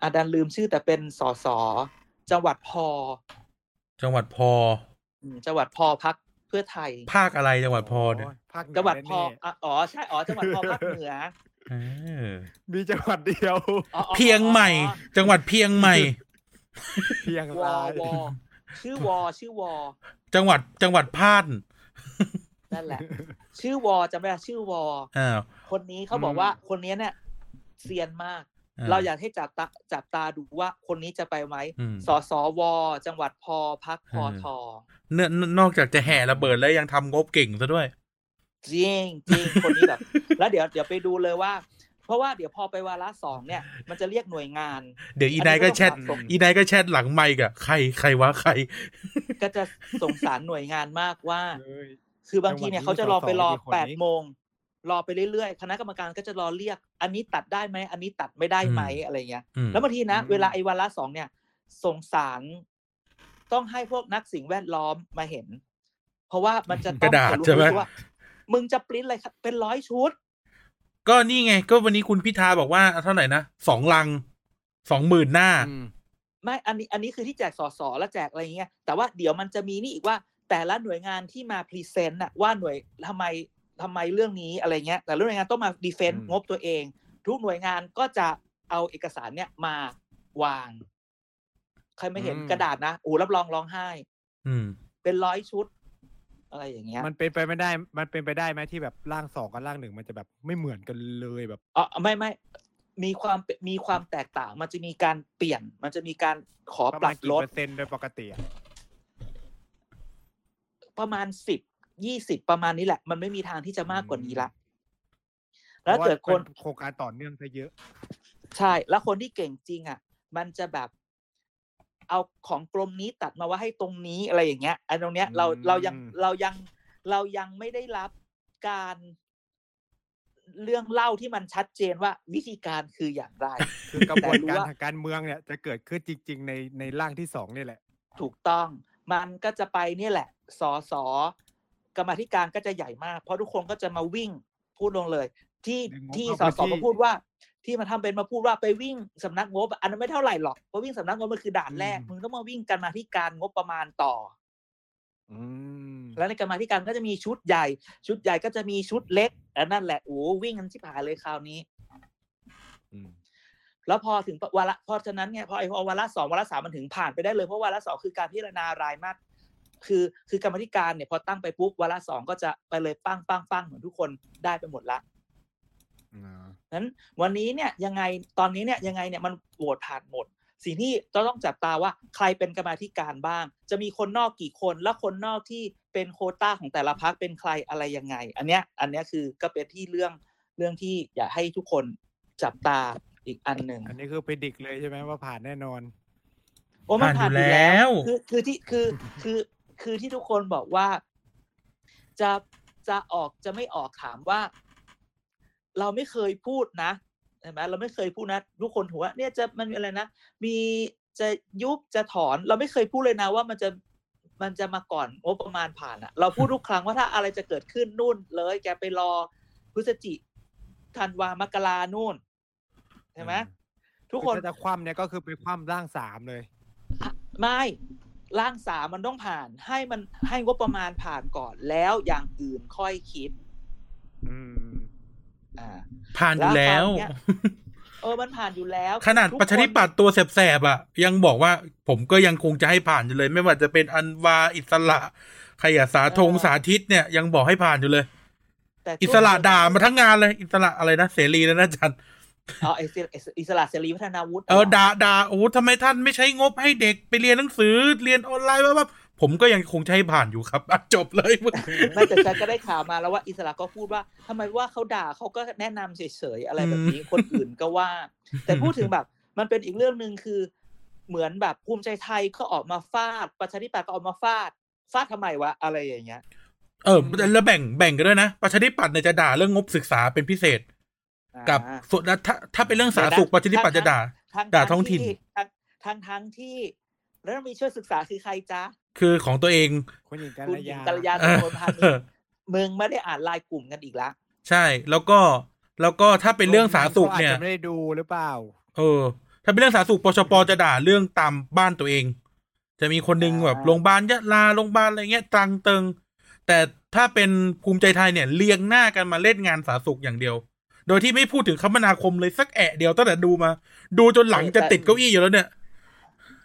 อาดันลืมชื่อแต่เป็นสสจังหวัดพอ จังหวัดพออืมจังหวัดพอพัก เพื่อไทย ภาคอะไรจังหวัดพอเนี่ยภาคเนือจังหวัดพอแน่อะอ๋อใช่อ๋อจังหวัดพอภาคเหนือเออๆมีจังหวัดเดียวอ๋ออ๋อเพียงใหม่อ๋อจังหวัดเพียงใหม่ เพียงวอรายวอชื่อวอชื่อวอ จังหวัดจังหวัดพาดนั่นแหละ ชื่อวอจำไม่ได้ชื่อวออ้าวคนนี้เขาบอกว่าคนนี้เนี่ยเซียนมากอ่าเราอยากให้จับตาจับตาดูว่าคนนี้จะไปไหมอืมสสว จังหวัดพอพักพอทอ เนื่อนนอกจากจะแห่ระเบิดแล้วยังทำงบเก่งซะด้วย จริงจริงคนนี้แบบ แล้วเดี๋ยวเดี๋ยวไปดูเลยว่า เพราะว่าเดี๋ยวพอไปวาระสองเนี่ย มันจะเรียกหน่วยงาน เดี๋ยวอีนายก็แชทอันนี้ก็ต้องฝากส่งอีนายก็แชทหลังไมค์กะใครใครวะใคร ก็จะสงสารหน่วยงานมากว่าเอ้ยคือบางทีเนี่ยเขาจะรอไปรอจังหวัดนี้มีสสแปดกี่คนนี้โมงรอไปเรื่อยๆ คณะกรรมการก็จะรอเรียก อันนี้ตัดได้ไหม อันนี้ตัดไม่ได้ไหมอืมอะไรเงี้ยอืมแล้วบางทีนะอืมเวลาไอ้วาระสองเนี่ย สงสาร ต้องให้พวกนักสิ่งแวดล้อมมาเห็น เพราะว่ามันจะกต้องระดาษทลุใช่ไหมว่า มึงจะปริ้นอะไรครับเป็นร้อยชุด ก็นี่ไง ก็วันนี้คุณพิธาบอกว่าเท่าไหร่นะสองลังสองหมื่นหน้าอืมไม่อันนี้อันนี้คือที่แจกสสแล้วแจกอะไรเงี้ยแต่ว่าเดี๋ยวมันจะมีนี่อีกว่าแต่ละหน่วยงานที่มา present น่ะว่าหน่วยทำไมทำไมเรื่องนี้อะไรเงี้ยแต่ละหน่วยงานต้องมา defend อืมงบตัวเอง ทุกหน่วยงานก็จะเอาเอกสารเนี่ยมาวาง ใครไม่เห็นกระดาษนะโอ้รับรองร้องไห้ อืม เป็นร้อยชุด อะไรอย่างเงี้ย มันเป็นไปไม่ได้ มันเป็นไปได้ไหมที่แบบร่างสองกับร่างหนึ่งมันจะแบบไม่เหมือนกันเลยแบบอ๋อไม่ไม่มีความมีความแตกต่าง มันจะมีการเปลี่ยน มันจะมีการขอประปมารัณบกี่ลดเปอร์เซ็นต์โดยปกติอะประมาณสิบยี่สิบประมาณนี้แหละ มันไม่มีทางที่จะมากกว่านี้ละเพแล้วราะว่าเกิดคนป็โครงการต่อเนื่องซะเยอะ ใช่ แล้วคนที่เก่งจริงอะ มันจะแบบ เอาของกรมนี้ตัดมาว่าให้ตรงนี้อะไรอย่างเงี้ยอันตรงเนี้ยเราอืมเรายังเรายังเรายังไม่ได้รับการเรื่องเล่าที่มันชัดเจนว่าวิธีการคืออย่างไร คือกระบวนแต่รู้การว่าทางการเมืองเนี่ยจะเกิดขึ้นจริง ๆ ในในร่างที่สองนี่แหละ ถูกต้องมันก็จะไปเนี่ยแหละสอสอกรรมาธิการก็จะใหญ่มาก เพราะทุกคนก็จะมาวิ่งพูดลงเลย ที่ดึงงบที่สเข้าอสอพื้นที่มาพูดว่า ที่มาทำเป็นมาพูดว่าไปวิ่งสำนักงบ อันนั้นไม่เท่าไหร่หรอกเพราะวิ่งสำนักงบมันคือด่านแรกมึงต้องมาวิ่งกันมาที่การงบประมาณต่ออืมแล้วในกรรมาธิการก็จะมีชุดใหญ่ ชุดใหญ่ก็จะมีชุดเล็กอันนั่นแหละโอ้วิ่งกันชิบหายเลยคราวนี้อืมแล้วพอถึงวาระเพราะฉะนั้นเนี่ยพอไอ้พอวาระสองวาระสามมันถึงผ่านไปได้เลยเพราะวาระสองคือการพิจารณารายมาตรคือคือกรรมาธิการเนี่ยพอตั้งไปปุ๊บวาระสองก็จะไปเลยปั้งปั้งปั้งเหมือนทุกคนได้ไปหมดละอ่า นั้นวันนี้เนี่ยยังไงตอนนี้เนี่ยยังไงเนี่ยมันโหวตผ่านหมด สิ่งที่เราต้องจับตาว่าใครเป็นกรรมาธิการบ้าง จะมีคนนอกกี่คนแล้วคนนอกที่เป็นโควต้าของแต่ละพักเป็นใครอะไรยังไง อันเนี้ยอันเนี้ยคือก็เป็นที่เรื่องเรื่องที่อยากให้ทุกคนจับตาอีกอันหนึ่งอันนี้คือไปดิกเลยใช่ไหมว่าผ่านแน่นอนโอ้มันผ่าผ่านนออยู่ยู่แล้แล้ววคือคือที่คือคือคือที่ทุกคนบอกว่า จะจะออกจะไม่ออกถามว่า เราไม่เคยพูดนะใช่ไหมเราไม่เคยพูดนะทุกคนถือว่าเนี่ยจะมันมีอะไรนะ มีจะยุบจะถอนเราไม่เคยพูดเลยนะว่ามันจะมันจะมาก่อนงบประมาณผ่านอะเราพูดทุกครั้งว่าถ้าอะไรจะเกิดขึ้นนู่นเลยแกไปรอพฤศจิธันวามกรานู่นใช่ไหมอืมทุกคนถ้าจะคว่ำเนี่ยก็คือไปคว่ำร่างสามเลยไม่ร่างสามมันต้องผ่าน ให้มันให้งบประมาณผ่านก่อนแล้วอย่างอื่นค่อยคิด อืม อ่า ผ่านอยู่แล้วแล้วคราวเนี้ยเออมันผ่านอยู่แล้ว ขนาดทุกประชาธิปัตย์ตัวแสบๆอะ ยังบอกว่าผมก็ยังคงจะให้ผ่านอยู่เลย ไม่ว่าจะเป็นอันวาอิสระใครอะสาธงสาธิตเนี่ย ยังบอกให้ผ่านอยู่เลยแต่อิสระด่ามาทั้งงานเลย อิสระอะไรนะเสรีแล้วนะอาจันอ๋อไอเสอิสอิสระเสรีวัฒนาวุฒิเออด่าด่าโอ้โหทำไมท่านไม่ใช้งบให้เด็กไปเรียนหนังสือเรียนออนไลน์บ้าๆ ผมก็ยังคงจะให้ผ่านอยู่ครับอะจบเลยไม่แต่ฉันก็ได้ข่าวมาแล้วว่าอิสระก็พูดว่าทำไมว่าเขาด่าเขาก็แนะนำเฉยๆอะไรแบบนี้คนอื่นก็ว่า แต่พูดถึงแบบ มันเป็นอีกเรื่องหนึ่งคือ เหมือนแบบภูมิใจไทยก็ออกมาฟาดประชาธิปัตย์ก็ออกมาฟาดฟาดทำไมวะอะไรอย่างเงี้ยเออแล้วแบ่งแบ่งกันด้วยนะประชาธิปัตย์เนี่ยจะด่าเรื่องงบศึกษาเป็นพิเศษ กับอ่าส่วนถ้าถ้าเป็นเรื่องสาธารณสุขประชาธิปัตย์จะด่าทั้งด่าท้องถิ่นทั้งทั้งทั้งที่แล้วมีช่วยศึกษาคือใครจ๊ะ คือของตัวเองคุณหญิงกัคุลณหญิยางกัลยาเอณอโนพานิชย์มึงไม่ได้อ่านไลน์กลุ่มกันอีกละใช่แล้วก็แล้วก็ถ้าเป็นเรื่องสาธารณสุขเนี่ยขาอาจจะไม่ได้ดูหรือเปล่า เออ ถ้าเป็นเรื่องสาธารณสุขปชปจะด่าเรื่องตามบ้านตัวเอง จะมีคนหนึงแบบโรงพยาบาลยะลาโรงพยาบาลอะไรเงี้ยตรังเติง แต่ถ้าเป็นภูมิใจไทยเนี่ยเลียงหน้ากันมาเล่นงานสาธารณสุขอย่างเดียว โดยที่ไม่พูดถึงคมนาคมเลยสักแอะเดียวตั้งแต่ดูมา ดูจนหลังจะติดเก้าอี้อยู่แล้วเนี่ย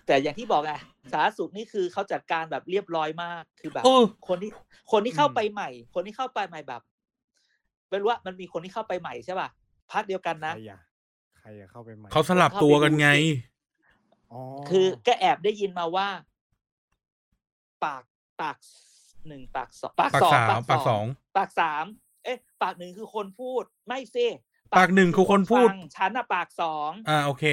แต่อย่างที่บอกไงสาธารณสุขนี่คือเขาจัดการแบบเรียบร้อยมากคือแบบเออคนที่คนที่เข้าอืมไปใหม่ คนที่เข้าไปใหม่แบบไม่รู้ว่ามันมีคนที่เข้าไปใหม่ใช่ป่ะพักเดียวกันใครนะอะใครอะเข้าไปใหม่เขาสลับตัวกันไงอ๋อคือก็แอบได้ยินมาว่า ปากปากหนึ่งปากสองปากปากสองสามปากสองปากสามเอ๊ะ ปากหนึ่งคือคนพูดไม่สิปากหนึ่งคือคนพูดฟังฉันอะปากสองอ่าโอเค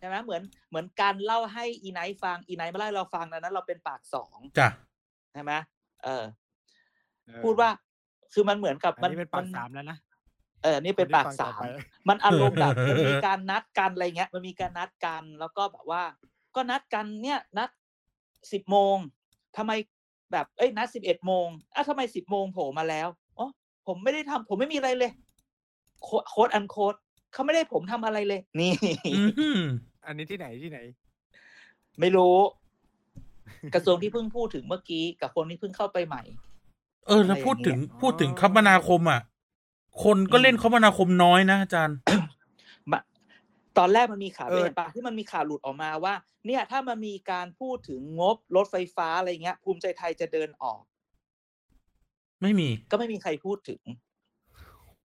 ใช่ไหมเหมือนเหมือนการเล่าให้อีไนท์ฟังอีไนท์มาเล่าให้เราฟังดังนั้นเราเป็นปากสองจ้ะใช่ไหมเออเออพูดว่าคือมันเหมือนกับอันมันนี้เป็นปากมัสามแล้วนะเออนี่เป็นปากคที่สาฟังมต่อไปมันอารมณ์แบบมันมีการนัดกันอะไรเงี้ย มันมีการนัดกันแล้วก็แบบว่า ก็นัดกันเนี่ย นัดสิบโมงทำไมแบบเอ้ยนัดสิบเอ็ดโมงอ้าวทำไมสิบโมงโผล่มาแล้วอ๋อผมไม่ได้ทำผมไม่มีอะไรเลยโค้ดโค้ดอันโค้ดเขาไม่ได้ผมทำอะไรเลย นี่ อืมอันนี้ที่ไหนที่ไหน ไม่รู้ กระทรวงที่เพิ่งพูดถึงเมื่อกี้กับคนที่เพิ่งเข้าไปใหม่ เออ แล้วพูดถึงอะไรอย่างเงี้ยพูดถึงคมนาคมอะ คนก็เล่นคมนาคมน้อยนะอาจารย์มาตอนแรกมันมีข่าวเออเห็นปะที่มันมีข่าวหลุดออกมาว่า เนี่ยถ้ามันมีการพูดถึงงบรถไฟฟ้าอะไรเงี้ย ภูมิใจไทยจะเดินออก ไม่มี ก็ไม่มีใครพูดถึง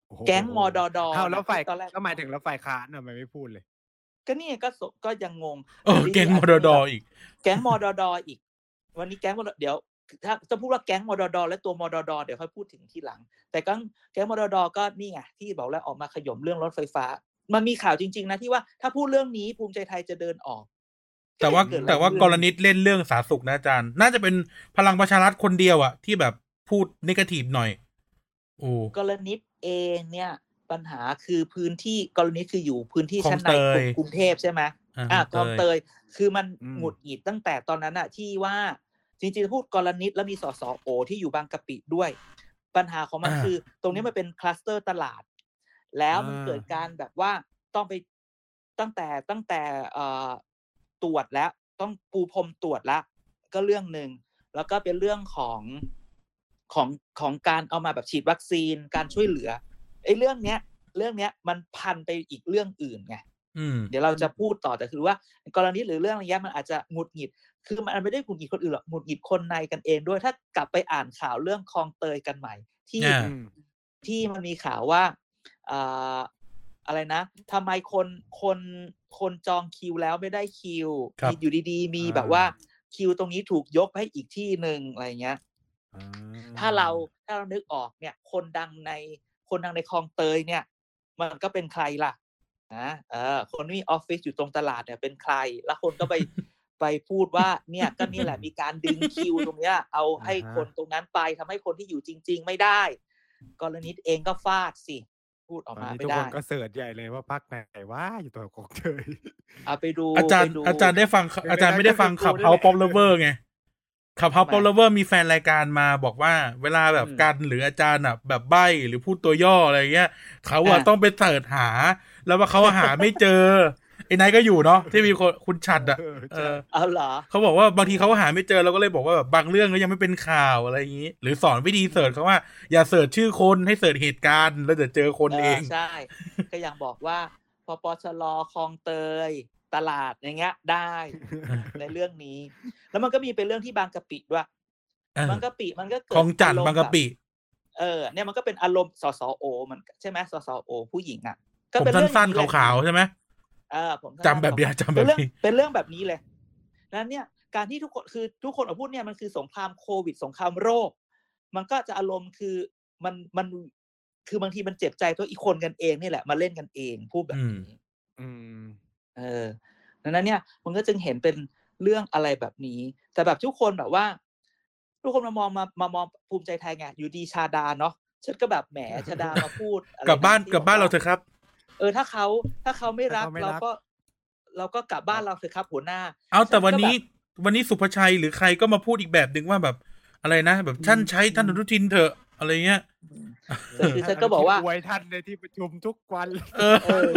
โอ้โหแก๊งมอดอดออ้าวแล้วฝ่ายตอนแรกก็หมายถึงแล้วฝ่ายค้านทำไมไม่พูดเลย ก็นี่ก็สก็ยังงงเออแกงมอดอดออีก แก๊งมอดอดออีก วันนี้แก๊งมอดเดี๋ยวถ้าจะพูดว่าแก๊งมอดอดอและตัวมอดอดอเดี๋ยวค่อยพูดถึงทีหลัง แต่ก็แก๊งมอดอดอก็นี่ไงที่บอกแล้วออกมาขย่มเรื่องรถไฟฟ้า มันมีข่าวจริง ๆ นะที่ว่าถ้าพูดเรื่องนี้ภูมิใจไทยจะเดินออก แต่ว่าก็ยังเกิดอะไรแต่ว่าขึ้นกรณีเล่นเรื่องสาธารณสุขนะอาจารย์ น่าจะเป็นพลังประชารัฐคนเดียวอะที่แบบพูดนกาทีฟหน่อยโอ้กรณีเองเนี่ย ปัญหาคือพื้นที่กรณีคืออยู่พื้นที่คลองชั้นในเตยกรุงเทพใช่ไหมอ่าอะคคลลอองงเตเตยยคือมันอืมหงุดหงิดตั้งแต่ตอนนั้นอะที่ว่าจริงๆพูดกรณีแล้วมีสสโอที่อยู่บางกะปิด้วย ปัญหาของมันอ่าคือ ตรงนี้มันเป็นคลัสเตอร์ตลาด แล้วมันอ่าเกิดการแบบว่าต้องไปตั้งแต่ตั้งแต่เอ่อตรวจแล้ว ต้องปูพรมตรวจแล้วก็เรื่องหนึ่งแล้วก็เป็นเรื่องของของของการเอามาแบบฉีดวัคซีนการช่วยเหลือ ไอ้เรื่องเนี้ย เรื่องเนี้ยมันพันไปอีกเรื่องอื่นไงอืมเดี๋ยวเราจะพูดต่อแต่คือว่ากรณีหรือเรื่องอะไรเงี้ยมันอาจจะหงุดหงิด คือมันไม่ได้หงุดหงิดคนอื่นหรอกหงุดหงิดคนในกันเองด้วยถ้ากลับไปอ่านข่าวเรื่องคลองเตยกันใหม่ ที่อ่าอืมที่มันมีข่าวว่าอ่าอะไรนะทำไมคนคนคนจองคิวแล้วไม่ได้คิวครับมีอยู่ดีๆ มีอ่าแบบว่าคิวตรงนี้ถูกยกให้อีกที่หนึ่งอะไรเงี้ยอ่ถ้าเราถ้าเรานึกออกเนี่ย คนดังใน คนดังในคลองเตยเนี่ย มันก็เป็นใครล่ะนะเออ คนที่มีออฟฟิศอยู่ตรงตลาดเนี่ยเป็นใคร แล้วคนก็ไปไปพูดว่าเนี่ยก็นี่แหละมีการดึงคิวตรงเนี้ย เอาให้คนตรงนั้นไปทำให้คนที่อยู่จริง ๆ ไม่ได้ กรณีเองก็ฟาดสิ พูดออกตอนมานี้ไม่ทุกคได้นก็เสิร์ชใหญ่เลยว่าพักไหนว่าอยู่ตัวกองเตยเอาไปดูอาจารย์ไปดูอาจารย์ได้ฟังเดี๋ยวอาจารย์ไม่ได้ฟังเดี๋ยวขับเดี๋ยวเฮาป๊อปเลเวอร์ไง ขับเฮาทำไมป๊อปเลเวอร์มีแฟนรายการมาบอกว่า เวลาแบบอืมกันหรืออาจารย์อะแบบใบ้หรือพูดตัวย่ออะไรเงี้ยเขาอะอ่าต้องไปเสิร์ชหา แล้วว่าเขาหาไม่เจอไออ้นายก็อยู่เนาะที่มีคนคุณฉัดอะเออเอใช่อเอาเหรอเขาบอกว่าบางทีเขาหาไม่เจอเราก็เลยบอกว่าแบบบางเรื่องก็ยังไม่เป็นข่าวอะไรอย่างนี้ หรือสอนวิธีเสิร์ชเขาว่า อย่าเสิร์ชชื่อคนให้เสิร์ชเหตุการณ์ แล้วเดี๋ยวเจอคนเองใช่ก็ยังบอกว่าพปชรคลองเตย ตลาดอย่างเงี้ยได้ในเรื่องนี้ แล้วมันก็มีเป็นเรื่องที่บางกะปิด้วยเออบางกะปิมันก็เกิดของจันทร์อรมณ์บางกะปิ เออ เนี่ยมันก็เป็นอารมณ์สสโอ มันใช่ไหมสสโอ ผู้หญิงอะก็ผมเป็นเรื่องสั้นนี้แหละๆขาวๆใช่ไหมเออผมจำแบบเนี้ยจำแบเป็นบเรื่องนี้เป็นเรื่องแบบนี้เลยนั้นเนี่ยการที่ทุกคนคือทุกคนออกมาพูดเนี่ยมันคือสงครามโควิด สงครามโรค มันก็จะอารมณ์คือมันมันคือบางทีมันเจ็บใจตัวอีกคนกันเองนี่แหละ มาเล่นกันเองพูดแบบนี้อืม เออดังนั้นเนี่ยมันก็จึงเห็นเป็นเรื่องอะไรแบบนี้ แต่แบบทุกคนแบบว่า ทุกคนมามองมามามองภูมิใจไทยไงอยู่ดีชาดาเนาะฉันก็แบบแหมชาดามาพูดอะไรกลับบ้านที่กลับบ้านว่เราเถอะครับ เออถ้าเขาถ้าเขาไม่รักถ้าเขาไม่เรารักก็ เราก็กลับบ้านเราเถอะครับหัวหน้า เอาแต่ฉันก็วันนี้แบบวันนี้สุภชัยหรือใครก็มาพูดอีกแบบหนึ่งว่าแบบอะไรนะ แบบท่านใช้ท่านอนุทินเถอะอะไรเงี้ยแต่คือฉันก็บอกว่าอวยท่านในที่ประชุมทุกวัน เออเออ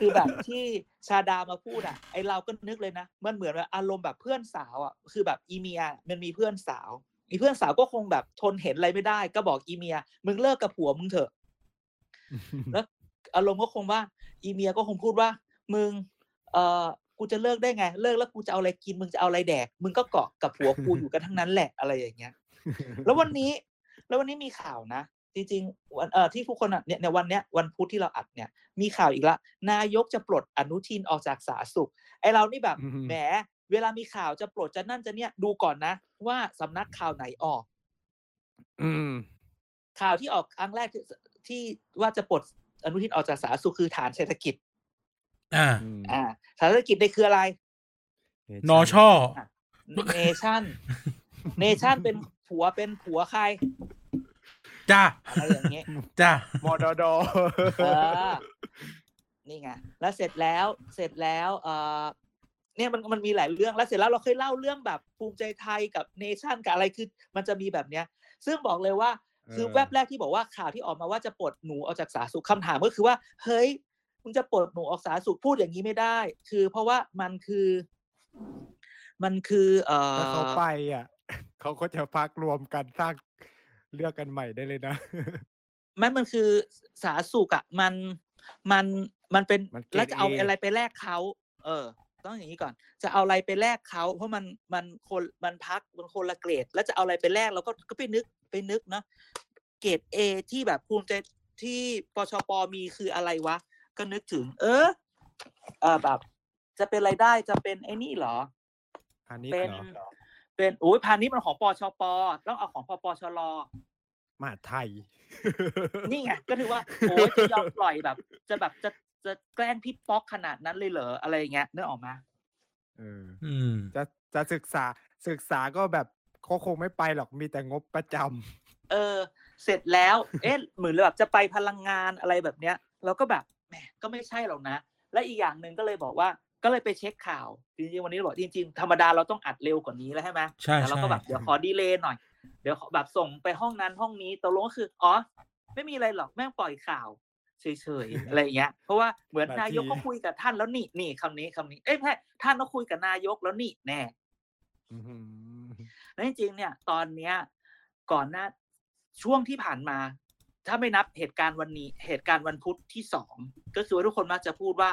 คือแบบที่ชาดามาพูดอะ ไอเราก็นึกเลยนะ มันเหมือนแบบอารมณ์แบบเพื่อนสาวอะ คือแบบอีเมียมันมีเพื่อนสาวอีเพื่อนสาวก็คงแบบทนเห็นอะไรไม่ได้ ก็บอกอีเมีย มึงเลิกกับผัวมึงเถอะ แล้วอารมณ์ก็คงว่า อีเมียก็คงพูดว่า มึง เอ่อ กูจะเลิกได้ไง เลิกแล้วกูจะเอาอะไรกิน มึงจะเอาอะไรแดก มึงก็เกาะกับผัวกูอยู่กันทั้งนั้นแหละอะไรอย่างเงี้ย แล้ววันนี้ แล้ววันนี้มีข่าวนะ จริงๆวันเอ่อที่ทุกคนอะเนี่ยในวันเนี้ยวันพุธที่เราอัดเนี่ย มีข่าวอีกละ นายกจะปลดอนุทินออกจากสาธารณสุข ไอเรานี่แบบอืมแหมเวลามีข่าวจะปลดจะนั่นจะเนี่ยดูก่อนนะ ว่าสำนักข่าวไหนออก อืม ข่าวที่ออกครั้งแรกที่ที่ว่าจะปลดอนุทินออกจากสาธารณสุขคือฐานเศรษฐกิจ อ่า อ่าฐานเศรษฐกิจเนี่ยคืออะไรนอช่อเนชั่น เนชั่นเป็นผัวเป็นผัวใคร จ้าอะไรอย่างเงี้ยจ้ามอดอดอเออนี่ไงแล้วเสร็จแล้วเสร็จแล้วเออเนี่ยมันมันมีหลายเรื่องแล้วเสร็จแล้วเราเคยเล่าเรื่องแบบภูมิใจไทยกับเนชั่นกับอะไรคือมันจะมีแบบเนี้ย ซึ่งบอกเลยว่าคือแวบแรกที่บอกว่าข่าวที่ออกมาว่าจะปลดหนูออกจากสาธารณสุขคำถามก็คือว่า เฮ้ยมึงจะปลดหนูออกสาธารณสุขพูดอย่างนี้ไม่ได้ คือเพราะว่ามันคือ มันคือ เออถ้าเขาไปอะเขาก็จะพักรวมกันสร้าง เลือกกันใหม่ได้เลยนะไม่มันคือสาธารณสุขอะมันมันมันเป็นมันเกรดแล้วจะเอา A อะไรไปแลกเขาเออ ต้องอย่างนี้ก่อน จะเอาอะไรไปแลกเขาเพราะมันมันคนมันพักมันคนละเกรด แล้วจะเอาอะไรไปแลกเราก็ก็ไปนึกไปนึกเนาะเกรดเอที่แบบภูมิใจที่ปชปมีคืออะไรวะ ก็นึกถึง เออเออแบบ จะเป็นอะไรได้จะเป็นไอ้นี่เหรออันนี้เป็น เหรอ เป็นโอ้ยพาณิชย์มันของปชปต้องเอาของปปชรมหาดไทย นี่ไงก็ถือว่าโอ้ยจะยอมปล่อยแบบ จะแบบจะจะแกล้งพี่ป๊อกขนาดนั้นเลยเหรออะไรอย่างเงี้ยนึกออกมาเอออืมจะจะศึกษาศึกษาก็แบบเขาคงไม่ไปหรอกมีแต่งบประจำเออ เสร็จแล้ว เอ๊ะเหมือนแบบจะไปพลังงานอะไรแบบเนี้ยเราก็แบบแหมก็ไม่ใช่หรอกนะ และอีกอย่างหนึ่งก็เลยบอกว่า ก็เลยไปเช็คข่าว จริงๆ วันนี้เราบอกจริง ๆ ธรรมดาเราต้องอัดเร็วกว่านี้แล้วใช่ไหมใช่แต่เราก็ใช่แบบเดี๋ยวขอดีเลย์หน่อย เดี๋ยวขอแบบส่งไปห้องนั้นห้องนี้ตกลงก็คือ อ๋อ ไม่มีอะไรหรอกแม่งปล่อยข่าวเฉยๆอะไรอย่างเงี้ย เพราะว่าเหมือนนาทีนายกก็คุยกับท่านแล้วนี่นี่คำนี้คำนี้ เอ้ยไม่ใช่ท่านก็คุยกับนายกแล้วนี่แน่อื้อหือแล้วจริงๆ เนี่ย ตอนเนี้ย ก่อนหน้าช่วงที่ผ่านมา ถ้าไม่นับเหตุการณ์วันนี้ เหตุการณ์วันพุธที่สองก็คือว่าทุกคนมักจะพูดว่า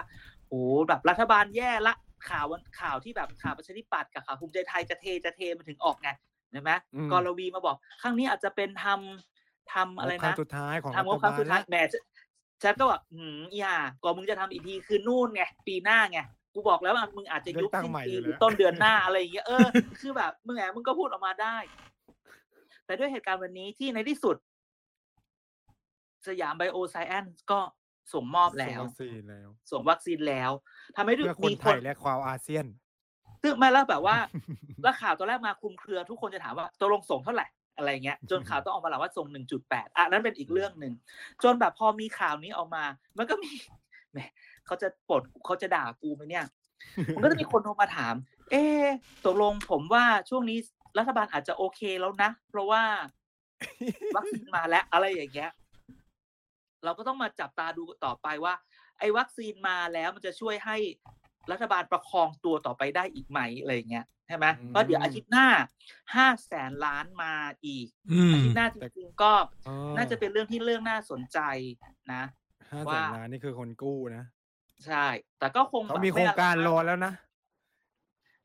โอ้แบบรัฐบาลแย่ละข่าววันข่าวที่แบบข่าวประชาธิปัตย์กับข่าวภูมิใจไทยจะเทจะเทมันถึงออกไงเห็นไหมอืมกรวีมาบอก ครั้งนี้อาจจะเป็นทำทำอะไรงบครั้นะงสุดท้ายของทำงบครั้งสุดท้ายรัฐบาลแหมฉันฉันก็แบบหืมอย่าก่อนมึงจะทำอีกทีคือนู่นไงปีหน้าไงกูบอกแล้วว่ามึงอาจจะยุบสิ้นปีหรือต้นเดือนหน้าอะไรอย่างเงี้ยเออคือแบบมึงแหมมึงก็พูดออกมาได้ แต่ด้วยเหตุการณ์วันนี้ที่ในที่สุด สยามไบโอไซแอนก็ ส่งมอบแล้ว ส่งวัคซีนแล้วส่งวัคซีนแล้วทำให้เพื่อคนมีไทคนยและควาวอาเซียน ซึ่งไม่แล้วแบบว่าแล้วข่าวตอนแรกมาคลุมเครือ ทุกคนจะถามว่าตกลงส่งเท่าไหร่อะไรเงี้ยจนข่าวต้องออกมาแล้วว่าส่งหนึ่งจุดแปดอะนั้นเป็นอีกเรื่องหนึ่งจนแบบพอมีข่าวนี้ออกมา มันก็มีแหมเขาจะปลดเขาจะด่ากูไหมเนี่ย มันก็จะมีคนโทรมาถาม เอ๊ะตกลงผมว่าช่วงนี้รัฐบาลอาจจะโอเคแล้วนะ เพราะว่าวัคซีนมาแล้วอะไรอย่างเงี้ย เราก็ต้องมาจับตาดูต่อไปว่า ไอ้วัคซีนมาแล้วมันจะช่วยให้รัฐบาลประคองตัวต่อไปได้อีกไหมอะไรอย่างเงี้ยใช่ไหมอืมเพราะเดี๋ยวอาทิตย์หน้าห้าแสนล้านมาอีกอืมอาทิตย์หน้าจริงๆก็อ๋อน่าจะเป็นเรื่องที่เรื่องน่าสนใจนะห้าแสว่านล้านนี่คือคนกู้นะ ใช่ แต่ก็คงเขาแบบมีโครงการรอไม่ะไมแล้วนะ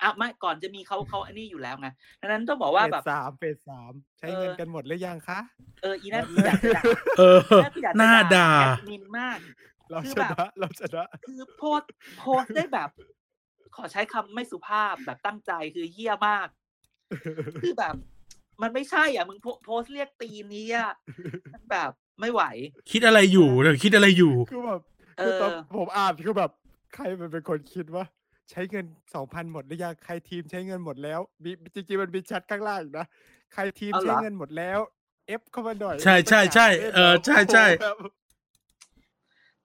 อะไม่ก่อนจะมีเขาเขาอันนี้อยู่แล้วไงดังนั้นต้องบอกว่าเฟสแบบสามเฟสสามใช้เงินเออกันหมดหรือยังคะเอออีนั่นอยากจะด่าเออน่าจะอยากจะหน้าด่าแอดมินมาก เราคือชแบบนะเราชนะคือโพสต์โพสต์ได้แบบ ขอใช้คำไม่สุภาพแบบตั้งใจคือเหี้ยมาก คือแบบ มันไม่ใช่อะ มึงโพโพสต์เรียกตีนนี้อะมันแบบไม่ไหว คิดอะไรอยู่เดี๋ยวคิดอะไรอยู่คือแบบเอคืออตอนผมอ่านคือแบบ ใครมันเป็นคนคิดว่า ใช้เงินสองพันหมดหรือยังใครทีมใช้เงินหมดแล้วมีจริงๆมันมีแชทข้างล่างอีกนะใครทีมเอาเหรอใช้เงินหมดแล้ว เอฟเข้ามาหน่อย ใช่ใช่ใช่ประกาศเออใช่ใช่แบบ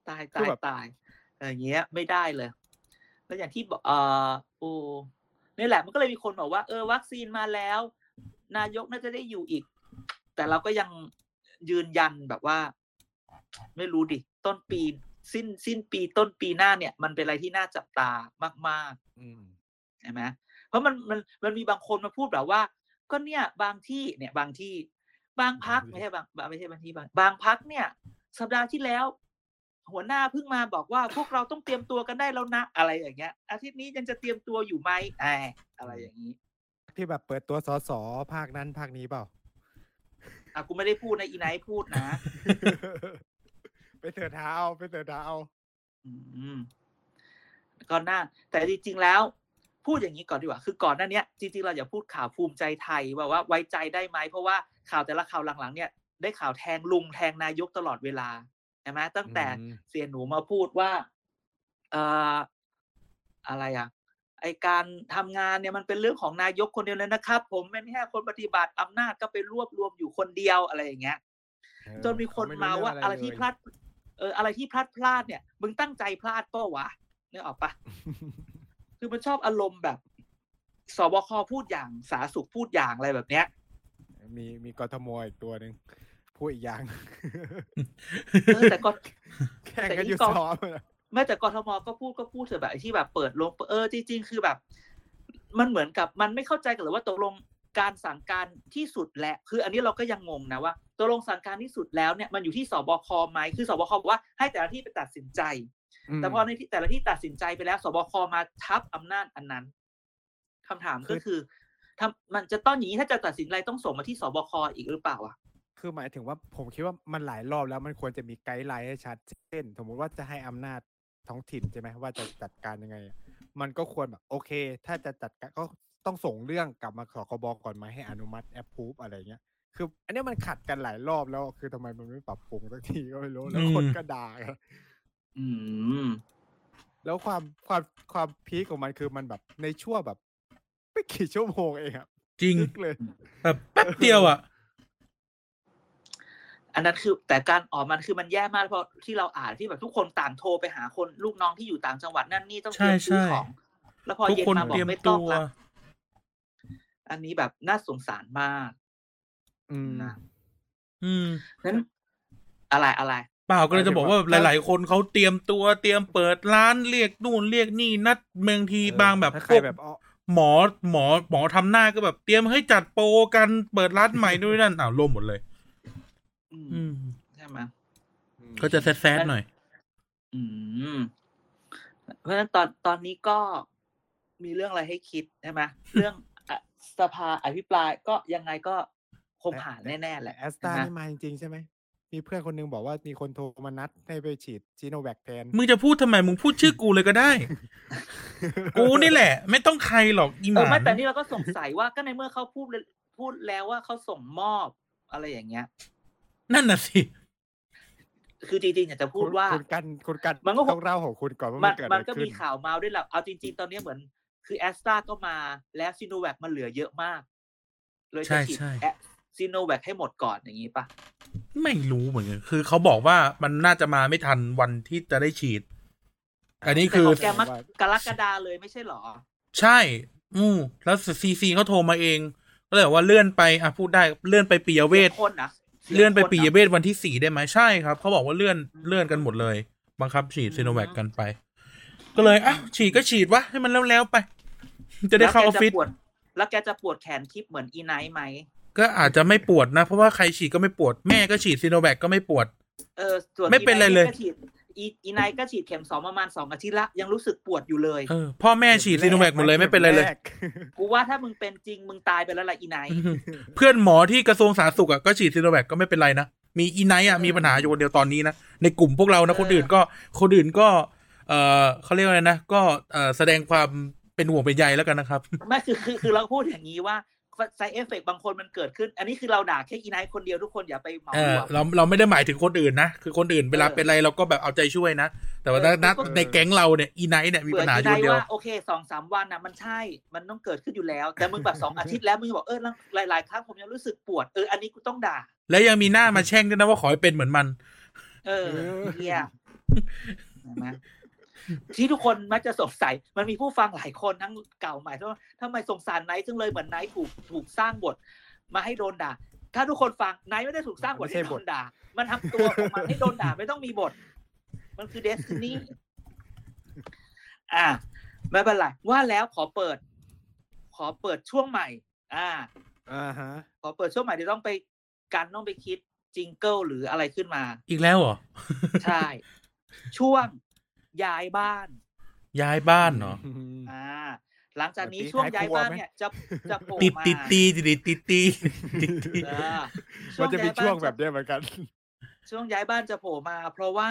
ตายคือตายแบบตายอย่างเงี้ย ไม่ได้เลยแล้วอย่างที่บอกเออโอ้นี่แหละมันก็เลยมีคนบอกว่าเออวัคซีนมาแล้ว นายกน่าจะได้อยู่อีก แต่เราก็ยังยืนยันแบบว่า ไม่รู้ดิ ต้นปี สิ้นสิ้นปีต้นปีหน้าเนี่ย มันเป็นอะไรที่น่าจับตามากๆอืมใช่ไหมเพราะมันมันมันมีบางคนมาพูดแบบว่า ก็เนี่ยบางที่เนี่ยบางที่ บางพักบางที่ไม่ใช่บางบางไม่ใช่บางที่บางบางพักเนี่ย สัปดาห์ที่แล้ว หัวหน้าเพิ่งมาบอกว่า พวกเราต้องเตรียมตัวกันได้แล้วนะอะไรอย่างเงี้ย อาทิตย์นี้ยังจะเตรียมตัวอยู่ไหมแอบอะไรอย่างนี้ ที่แบบเปิดตัวสสภาคนั้นภาคนี้เปล่าอะกูไม่ได้พูดนะอีไนท์พูดนะ ไปเถอะเท้าไปเถอะเท้าอืมก็น่าแต่จริงๆแล้ว พูดอย่างนี้ก่อนดีกว่าคือก่อนหน้าเนี้ยจริงๆเราอย่าพูดข่าวภูมิใจไทยว่าว่าไว้ใจได้ไหมเพราะว่าข่าวแต่ละข่าวหลังๆ เนี่ย ได้ข่าวแทงลุงแทงนายกตลอดเวลาใช่ไหมตั้งแต่อืมเสียหนูมาพูดว่าเอ่ออะไรอะไอการทำงานเนี่ยมันเป็นเรื่องของนายกคนเดียวเลยนะครับ ผมเป็นแค่คนปฏิบัติอำนาจก็ไปรวบรวมอยู่คนเดียวอะไรอย่างเงี้ยเออจนมีคนเขมาไรู้ว่าเงอะไรที่เลยพลาด เอออะไรที่พลาดพลาดเนี่ย มึงตั้งใจพลาดเป้าวะนึกออกปะคือมันชอบอารมณ์แบบสบคพูดอย่างสาธารณสุขพูดอย่างอะไรแบบเนี้ย มีมีกทมอีกตัวหนึ่งพูดอีกอย่างเออแต่ก็แข่งกันอยู่แต่นี่ก็ซ้อมอะแม้แต่กทมก็พูดก็พูดเถอะแบบไอ้ที่แบบเปิดลงเออจริงๆคือแบบ มันเหมือนกับมันไม่เข้าใจกันเลยว่าตกลง การสั่งการที่สุดแหละ คืออันนี้เราก็ยังงงนะว่าตกลงสั่งการที่สุดแล้วเนี่ยมันอยู่ที่สบคไหมคือสบคบอกว่าให้แต่ละที่ไปตัดสินใจมแต่พอในที่แต่ละที่ตัดสินใจไปแล้วสบคมาทับอำนาจอันนั้นคำถามก็คือทำมันจะต้องอย่างนี้ถ้าจะตัดสินอะไรต้องส่งมาที่สบคอีกหรือเปล่าอะคือหมายถึงว่าผมคิดว่ามันหลายรอบแล้วมันควรจะมีไกด์ไลน์ให้ชัดเช่น สมมุติว่าจะให้อำนาจท้องถิ่นใช่ไหมว่าจะจัดการยังไงอะมันก็ควรแบบโอเค ถ้าจะจัดการก็ ต้องส่งเรื่องกลับมาสคบก่อนไหมให้อนุมัติแอปพูฟอะไรเงี้ยคือ อันเนี้ยมันขัดกันหลายรอบแล้ว คือทำไมมันไม่ปรับปรุงสักทีก็ไม่รู้แล้วอืมคนก็ด่ากันอืมแล้วความความความพีคของมันคือมันแบบในช่วงแบบไม่กี่ชั่วโมงเองอะจริงพีคเลยแบบแป๊บเดียวอะ อันนั้นคือ แต่การออกมันคือมันแย่มากเพราะที่เราอ่านที่แบบทุกคนต่างโทรไปหาคนลูกน้องที่อยู่ต่างจังหวัดนั่นนี่ต้องเตรียมใช่ซื้อใช่ของ แล้วพอทุกเย็นคนมาบอเตรีกยมไม่ต้ตัองวละ อันนี้แบบน่าสงสารมาก อืมนะอืมนั้นอะไรอะไรเปล่าก็เลยจะบอกว่าหมายถึงว่าหลาย ๆ คนเขาเตรียมตัวเตรียมเปิดร้านเรียกนู่นเรียกนี่นัดบางทีเออบางแบบถ้าพใครวกแบบอ๋อหมอหมอหมอทำหน้าก็แบบเตรียมให้จัดโปรกันเปิดร้านใหม่ด้วยนั่นอ้าวล่มหมดเลยอืมอืมใช่ไหมก็จะแซดๆหน่อย อืม เพราะฉะนั้นตอนตอนนี้ก็มีเรื่องอะไรให้คิดใช่ไหมเรื่องอะ สภาอภิปรายก็ยังไงก็คงผ่านแน่ๆแหละแอสตานะนี่มาจริงๆใช่ไหมมีเพื่อนคนหนึงบอกว่ามีคนโทรมานัดให้ไปฉีดจีโนแวคแทน มึงจะพูดทำไม มึงพูดชื่อกูเลยก็ได้ กูนี่แหละ ไม่ต้องใครหรอกอีหเออมาไม่แต่นี่เราก็สงสัยว่าก็ในเมื่อเขาพูดเลยพูดแล้วว่าเขาส่งมอบอะไรอย่างเงี้ย นั่นน่ะสิ คือจริงๆอยากจะพูดว่าคุณกันคุณกันมันก็ต้องเล่าของคุณก่อนว่ามัมันนเกิดอะมันไรก็ขึ้มีนข่าวมาด้วยแหละเอาจริง ๆ ตอนนี้เหมือน คือแอสตราก็มาแล้วซีโนแวคมันเหลือเยอะมาก เลยใช่จะฉีดใช่ซีโนแวคให้หมดก่อนอย่างนี้ปะไม่รู้เหมือนกันคือเขาบอกว่ามันน่าจะมาไม่ทันวันที่จะได้ฉีด อันนี้คือแต่ของแกมักกรกฎาเลยไม่ใช่หรอ ใช่ อืมแล้วซีซีเขาโทรมาเอง ก็เลยบอกว่าเลื่อนไปอะพูดได้เลื่อนไปปียเวทสียงคนนะสียงเลื่อนไปคปียนะเวทวันที่สี่ได้ไหมใช่ครับเขาบอกว่าเลื่อนเลื่อนกันหมดเลย บังคับฉีดซีโนแวคกันไป ก็เลยอะฉีดก็ฉีดวะให้มันแล้วๆไป จะได้เข้าออฟฟิศแล้วแกจะปวดแล้วแกจะปวดแขนทิพย์เหมือนอีไนท์ไหม ก็อาจจะไม่ปวดนะ เพราะว่าใครฉีดก็ไม่ปวด แม่ก็ฉีดซีโนแวคก็ไม่ปวด เออส่วนไม่เป็นไรเลยอีไนท์ก็ฉีดอีอีไนท์ก็ฉีดเข็มสองประมาณสองอาทิตย์ละ ยังรู้สึกปวดอยู่เลยเออพ่อแม่ฉีดซีโนแวคหมดเลยไม่เป็นไรเลยแกกูว่าถ้ามึงเป็นจริงมึงตายไปแล้วล่ะอีไนท์เพื่อนหมอที่กระทรวงสาธารณสุขอะก็ฉีดซีโนแวคก็ไม่เป็นไรนะ มีอีไนท์อะมีปัญหาอยู่คนเดียวตอนนี้นะ ในกลุ่มพวกเรานะเออคนอื่นก็คนอื่นก็ เออเขาเรียกว่าอะไรนะ ก็เออแสดงความ เป็นห่วงเป็นใยแล้วกันนะครับ ไม่คือคือคือเราพูดอย่างนี้ว่า side effect บางคนมันเกิดขึ้น อันนี้คือเราด่าแค่อีไนท์คนเดียวทุกคนอย่าไปเหมารเออวมเราเราไม่ได้หมายถึงคนอื่นนะ คือคนอื่นเวลาเออเป็นอะไรเราก็แบบเอาใจช่วยนะ แต่ว่าเออณก็ในแก๊งเราเนี่ยอีไนท์เนี่ยมีเบื่ปัอญหาออียู่ไนคนท์เดียวว่าโอเคสองสามวันนะมันใช่ มันต้องเกิดขึ้นอยู่แล้ว แต่มึงแบบสองอาทิตย์แล้วมึงบอกเออแล้วหลายๆครั้งผมยังรู้สึกปวดเอออันนี้กูต้องด่า แล้วยังมีหน้ามาแช่งด้วยนะว่าขอให้เป็นเหมือนมัน เออเฮียเห็นไหม ที่ทุกคนมักจะสงสัย มันมีผู้ฟังหลายคนทั้งเก่าใหม่ว่าทำไมสงสารไนท์จังเลยเหมือนไนท์ถูกถูกสร้างบท มาให้โดนด่า ถ้าทุกคนฟังไนท์ไม่ได้ถูกสร้างบทไม่ใช่ให้โดบทนด่า มันทำตัวของมันให้โดนด่าไม่ต้องมีบท มันคือเดสตินีอ่าไม่เป็นไรว่าแล้วขอเปิด ขอเปิดช่วงใหม่ อ่าอ่าฮะขอเปิดช่วงใหม่เดี๋ยวต้องไปกันต้องไปคิดจิงเกิลหรืออะไรขึ้นมา อีกแล้วเหรอ ใช่ ช่วง ย้ายบ้าน ย้ายบ้านเหรออ่า หลังจากนี้ตีช่วงท้ายย้ายครัวบ้านไหมเนี่ยจะจะโผล่ติดมาติดตีติดติดตีติดตีเออมันจะมีช่วงย้ายาแบบเนี้ยเหมือนกัน ช่วงย้ายบ้านจะโผล่มา เพราะว่า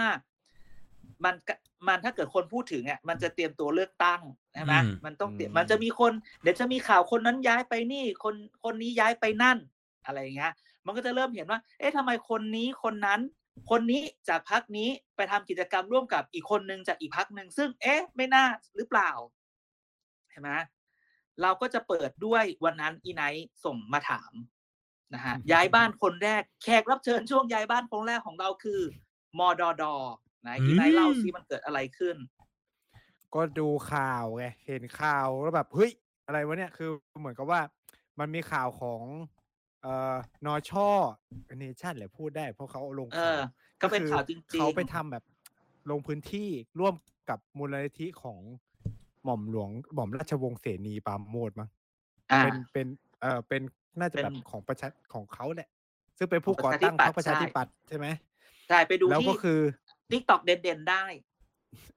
มันกะมันถ้าเกิดคนพูดถึงอะมันจะเตรียมตัวเลือกตั้งใช่ไหมอืมมันต้องเตรียมอืมมันจะมีคน เดี๋ยวจะมีข่าวคนนั้นย้ายไปนี่ คนคนนี้ย้ายไปนั่น อะไรอย่างเงี้ย มันก็จะเริ่มเห็นว่า เอ๊ะทำไมคนนี้คนนั้น คนนี้จากพักนี้ไปทำกิจกรรมร่วมกับอีกคนนึงจากอีกพักหนึ่งซึ่งเอ๊ะไม่น่าหรือเปล่าเห็นไหมเราก็จะเปิดด้วยวันนั้นอีไนท์ส่งมาถามนะฮะย้ายบ้านคนแรกแขกรับเชิญช่วงย้ายบ้านคนแรกของเราคือมอดอดอนะอีไนท์เล่าซิมันเกิดอะไรขึ้น ก็ดูข่าวไงเห็นข่าวแล้วแบบเฮ้ยอะไรวะเนี่ยคือเหมือนกับว่ามันมีข่าวของ เอ่อนอช่อเนชั่นแหละพูดได้ เพราะเขาเอาลงเอข่าอวก็เป็นคือข่าวจริงๆเขาไปทำแบบลงพื้นที่ร่วมกับมูลนิธิของหม่อมหลวงหม่อมราชวงศ์เสนีปราโมดมั้งอ่าเป็นเป็นเอ่อเป็นน่าจะเป็นแบบของประชาของเขาแหละซึ่งเป็นผู้ของก่อประชาธิตั้งปัพตรย์รคประชาใช่ธิปัตย์ใช่ไหมใช่ไปดูแล้วที่ก็คือทิกตอกเด่นๆได้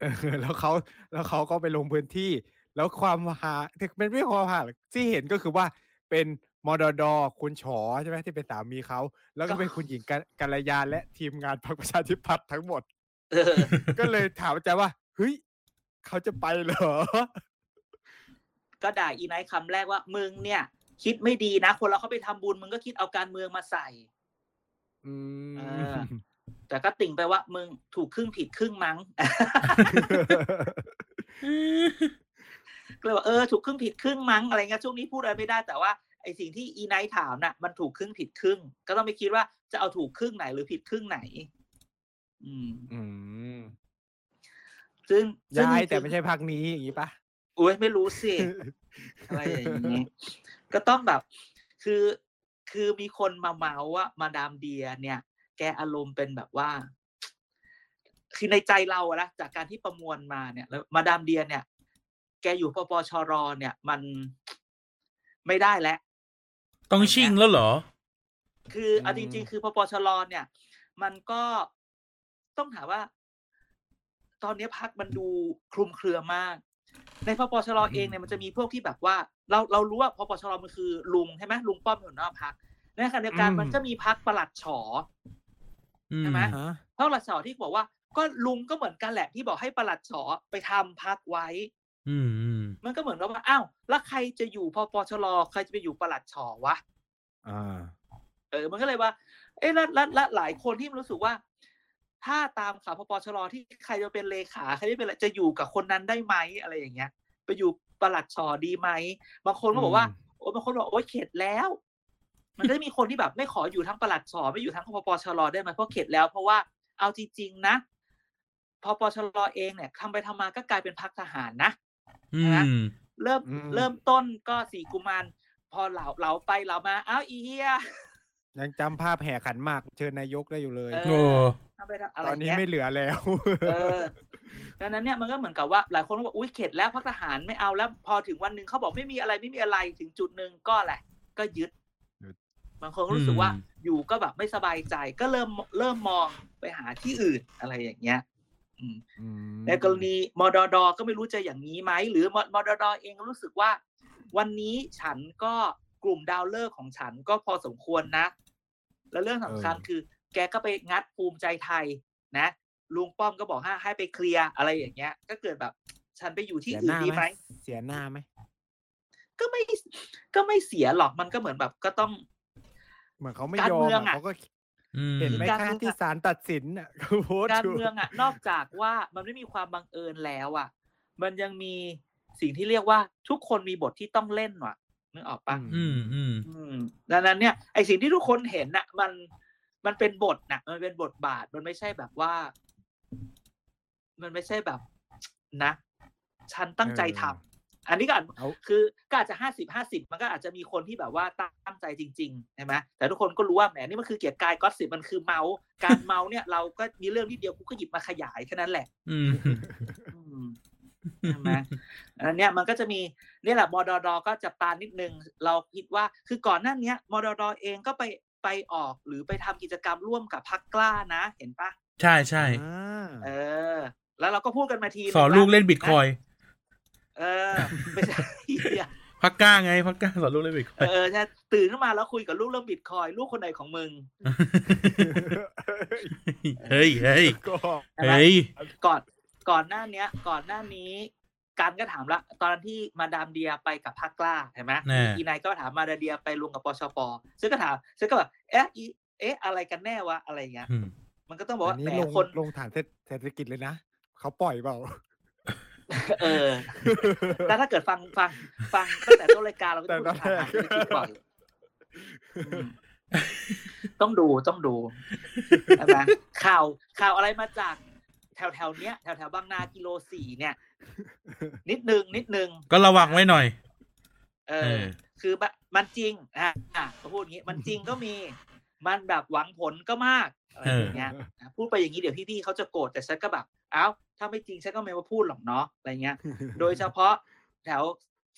เออแล้วเขาแล้วเขาก็ไปลงพื้นที่ แล้วความหาเป็นไม่ความหาที่เห็นก็คือว่าเป็น มอดอดอคุณฉอใช่ไหมที่เป็นสามีเขา แล้วก็ก็เป็นคุณหญิงกัลกัลยาและทีมงานพรรคประชาธิปัตย์ทั้งหมดเออก็เลยถามอาจารย์ว่า เฮ้ย เขาจะไปเหรอ ก็ด่าอีไนท์คำแรกว่า มึงเนี่ย คิดไม่ดีนะ คนเราเขาไปทำบุญ มึงก็คิดเอาการเมืองมาใส่ อืเอมอแต่ก็ติ่งไปว่า มึงถูกครึ่งผิดครึ่งมั้งก็เลยว่าเออถูกครึ่งผิดครึ่งมั้งอะไรเงี้ยช่วงนี้พูดอะไรไม่ได้แต่ว่า ไอสิ่งที่อีไนท์ถามน่ะมันถูกครึ่งผิดครึ่ง ก็ต้องไปคิดว่าจะเอาถูกครึ่งไหนหรือผิดครึ่งไหน อืม อืม ซึ่งซึ่งย้ายจริงๆแต่ไม่ใช่พักนี้อย่างนี้ปะอุ้ยไม่รู้สิอะไรอย่างนี้ ก็ต้องแบบ คือคือมีคนมาเมาว่ามาดามเดีย เนี่ย แกอารมณ์เป็นแบบว่า คือในใจเราอะนะจากการที่ประมวลมาเนี่ย แล้วมาดามเดีย เนี่ย แกอยู่ปปชรเนี่ย มันไม่ได้แล้ว ต้องชิงแล้วเหรอ คือเอาจริง ๆ คือปปชรเนี่ย มันก็ต้องถามว่า ตอนนี้พักมันดูคลุมเครือมาก ในปปชรเองเนี่ยมันจะมีพวกที่แบบว่า เราเรารู้ว่าปปชรมันคือลุงใช่ไหมลุงป้อมเป็นหัวหน้าพักในขณะเดียวกันมันก็มีพักประหลัดฉออืมใช่ไหมฮะเพราะประหลัดฉอที่บอกว่า ก็ลุงก็เหมือนกันแหละที่บอกให้ประหลัดฉอไปทำพักไว้ อืมอืมมันก็เหมือนกับว่าอ้าวแล้วใครจะอยู่พปชรใครจะไปอยู่ประหลัดฉอวะอ่าเออ มันก็เลยว่า เอ๊ะแล้วแล้วแล้วหลายคนที่มันรู้สึกว่า ถ้าตามข่าวพปชรที่ใครจะเป็นเลขาใครจะเป็นอะไรจะอยู่กับคนนั้นได้ไหมอะไรอย่างเงี้ย ไปอยู่ประหลัดชอดีไหมบางคนก็บอกว่าอืมโอ้บางคนบอกโอ้ยเข็ดแล้ว มันก็จะมีคนที่แบบไม่ขออยู่ทั้งประหลัดชอไม่อยู่ทั้งพปชรได้ไหมเพราะเข็ดแล้วเพราะว่าเอาจริงๆนะพปชรเองเนี่ยทำไปทำมาก็กลายเป็นพักทหารนะอื นะมเริ่มอืมเริ่มต้นก็สี่กุมารพอเหลาเหลาไปเหลามาอ้าวอีเฮียยังจำภาพแห่ขันหมากเชิญนายกได้อยู่เลยเอโอ้ทำไปทำอะไรตอนนี้เงี้ยไม่เหลือแล้วเออดังนั้นเนี่ยมันก็เหมือนกับว่าหลายคนก็บอกอุ้ยเข็ดแล้วพักทหารไม่เอาแล้ว พอถึงวันหนึ่งเขาบอกไม่มีอะไรไม่มีอะไรถึงจุดหนึ่งก็แหละ ก็ยึดยึดบางคนก็รู้สึกว่าอืมอยู่ก็แบบไม่สบายใจ ก็เริ่มเริ่มมองไปหาที่อื่นอะไรอย่างเงี้ยอืมอืม ในกรณีมดดก็ไม่รู้จะอย่างนี้ไหมหรือมมดดเองก็รู้สึกว่า วันนี้ฉันก็กลุ่มดาวเลิกษ์ของฉันก็พอสมควรนะ แล้วเรื่องสำคัญคือ แกก็ไปงัดภูมิใจไทยนะลุงป้อมก็บอกให้ให้ไปเคลียร์อะไรอย่างเงี้ย ก็เกิดแบบ ฉันไปอยู่ที่เสียอื่หนน้าดีไหไหมมเสียหน้าไหมก็ไม่ก็ไม่เสียหรอกมันก็เหมือนแบบก็ต้อง เหมือนเขาไม่การยอมเมืองอะอะเขาก็อืม เห็นไหมการคะเมืองอะที่ศาลตัดสินอะเขาโพสต์การยู่เมืองอะ นอกจากว่ามันไม่มีความบังเอิญแล้วอะ มันยังมีสิ่งที่เรียกว่าทุกคนมีบทที่ต้องเล่นว่ะนึกออกปะอืมอืมอืมดังนั้นเนี่ยไอสิ่งที่ทุกคนเห็นน่ะ มันมันเป็นบทน่ะ มันเป็นบทบาท มันไม่ใช่แบบว่า มันไม่ใช่แบบนะ ฉันตั้งใจทำ อันนี้ก็อาจเอาคือก็อาจจะห้าสิบห้าสิบมันก็อาจจะมีคนที่แบบว่าตั้งใจจริงๆใช่ไหมแต่ทุกคนก็รู้ว่าแหมนี่มันคือเกียรติกายก็สิบมันคือเมาส์การเมาส์เนี่ยเราก็มีเรื่องนิดเดียวกูก็หยิบมาขยายแค่นั้นแหละอืมอืมใช่ไหมอันเนี้ยมันก็จะมีเนี่ยแหละมดดก็จับตานิดนึง เราคิดว่าคือก่อนหน้าเนี้ยมดดเองก็ไปไปออกหรือไปทำกิจกรรมร่วมกับพักกล้านะ เห็นปะใช่ใช่อ่าเออ แล้วเราก็พูดกันมาทีสอนงลูกเล่นบิตคอย เออไม่ใช่เหี้ยพักก้าไงพักก้าสอนลูกเล่นบิตคอยเออใช่ตื่นขึ้นมาแล้วคุยกับลูกเรื่องบิตคอยลูกคนไหนของมึง เฮ้ยเฮ้ยก็ใช่ไหมเฮ้ยก่อนก่อนหน้าเนี้ย ก่อนหน้านี้การก็ถามละตอนที่มาดามเดียไปกับพักกล้าเห็นไหมแน่อีนายก็ถามมาดามเดียไปรวมกับปชปซึ่งก็ถามซึ่งก็แบบเอ๊ะอีเอ๊ะอะไรกันแน่วะอะไรเงี้ยอืมมันก็ต้องบอกอัว่านนี้แหมลงคนลงฐานเศรษฐกิจเลยนะเขาปล่อยเปล่า เออแต่ถ้าเกิดฟังฟังฟังตั้งแต่ต้นรายการเราก็แต่จะพูดตอนผ่านแรกๆไม่คิดบ่อยอืมต้องดูต้องดูใช่ไหมข่าวข่าวอะไรมาจากแถวแถวๆเนี้ยแถวแถวๆบางนากิโลสี่เนี่ย นิดนึงนิดนึงก็ระวังไว้หน่อย เอเอออคือแบบมันจริงอะอะก็พูดอย่างนี้ มันจริงก็มี มันแบบหวังผลก็มากอะไรอย่างเงี้ยอะพูดไปอย่างนี้เดี๋ยวพี่ๆเขาจะโกรธแต่ฉันก็แบบเอ้าถ้าไม่จริงฉันก็ไม่มาพูดหรอกเนาะอะไรเงี้ย โดยเฉพาะแถว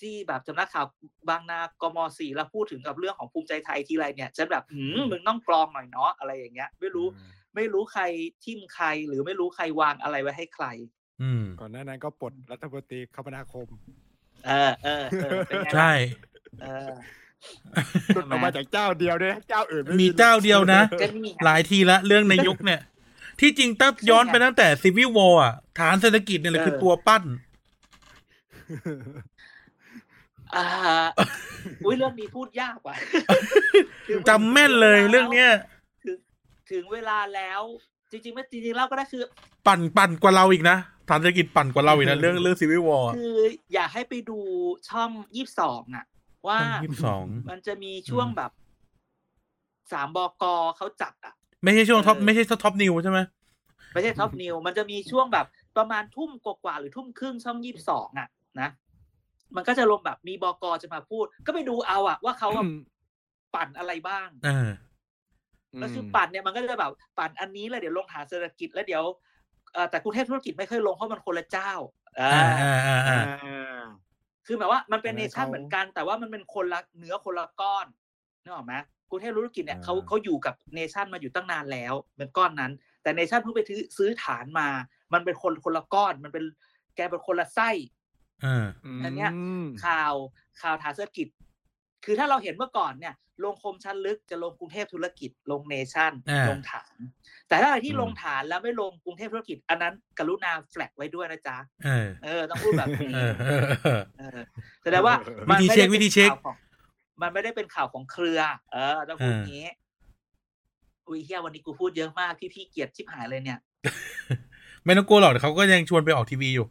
ที่แบบสำนักข่าวบางนากมสี่แล้วพูดถึงกับเรื่องของภูมิใจไทยทีไรเนี่ยฉันแบบหืมมึงต้องกรองหน่อยเนาะอะไรอย่างเงี้ย ไม่รู้ไม่รู้ใครทิมใครหรือไม่รู้ใครวางอะไรไว้ให้ใคร อืมก่อนหน้านั้นก็ปลดรัฐมนตรีคมนาคม เออเออเออเป็นไงล่ะใช่เออ หลุดออกมาจากเจ้าเดียวด้วยนะเจ้าอื่นไมีเจ้าเดียวนะก็นี่ไงหลายทีละเรื่องในยุคเนี่ย ที่จริงถ้าย้อนไปตั้งแต่ซีวิววออะ ฐานเศรษฐกิจเนี่ยแหละเออคือตัวปั้นอ่าอุ้ยเรื่องนี้พูดยากว่ะจำแม่นเลยเรื่องเนี้ยถึงถึงเวลาแล้ว จริงๆไม่จริงๆเล่าก็ได้คือ ปั่นปั่นกว่าเราอีกนะฐานเศรษฐกิจปั่นกว่าเราอีกนะเรื่องเรื่องซีวิววอคือ อยากให้ไปดูช่องยี่สิบสองอะ ว่ายี่สิบสองมันจะมีช่วงแบบสามบกเขาจัดอะ ไม่ใช่ช่วงท็อปเออไม่ใช่ท็อปนิวใช่ไหมไม่ใช่ท็อปนิวมันจะมีช่วงแบบประมาณทุ่มกว่าๆหรือทุ่มครึ่งช่องยี่สิบสองอะ นะมันก็จะลงแบบมีบกจะมาพูด ก็ไปดูเอาอะว่าเขาอะปั่นอะไรบ้างเออก็คือปั่นเนี่ยมันก็จะแบบปั่นอันนี้แล้วเดี๋ยวลงฐานเศรษฐกิจแล้วเดี๋ยวเอ่อแต่กรุงเทพธุรกิจไม่เคยลงเพราะมันคนละเจ้า อ่าอ่าอ่าอ่าอ่อ่าาคือหมายว่ามันเป็นเออเนชั่นเขาเหมือนกัน แต่ว่ามันเป็นคนละเนื้อคนละก้อนนึกออกไหมกรุงเทพธุรกิจเนี่ยอ่าเขาเขาอยู่กับเนชั่นมาอยู่ตั้งนานแล้วเป็นก้อนนั้น แต่เนชั่นเพิ่งไปซื้อซื้อฐานมา มันเป็นคนคนละก้อน มันเป็นแกเป็นคนละไส้เอออันเนี้ยมข่าวข่าวฐานเศรษฐกิจ คือถ้าเราเห็นเมื่อก่อนเนี่ย ลงคมชั้นลึกจะลงกรุงเทพธุรกิจลงเนชั่นอ่าลงฐาน แต่ถ้าอะไรที่อืมลงฐานแล้วไม่ลงกรุงเทพธุรกิจ อันนั้นกรุณาแฟลกไว้ด้วยนะจ๊ะเออเออต้องพูดแบบนี้เออเออเออเออแสดงว่าวิมันธีไม่เช็ได้คป็นวิธีเช็คข่าวของมันไม่ได้เป็นข่าวของเครือ เออต้องพูดเอออย่างนี้อุ้ยเฮียวันนี้กูพูดเยอะมากพี่พี่ๆเกลียดชิบหายเลยเนี่ย ไม่ต้องกลัวหรอกเขาก็ยังชวนไปออกทีวีอยู่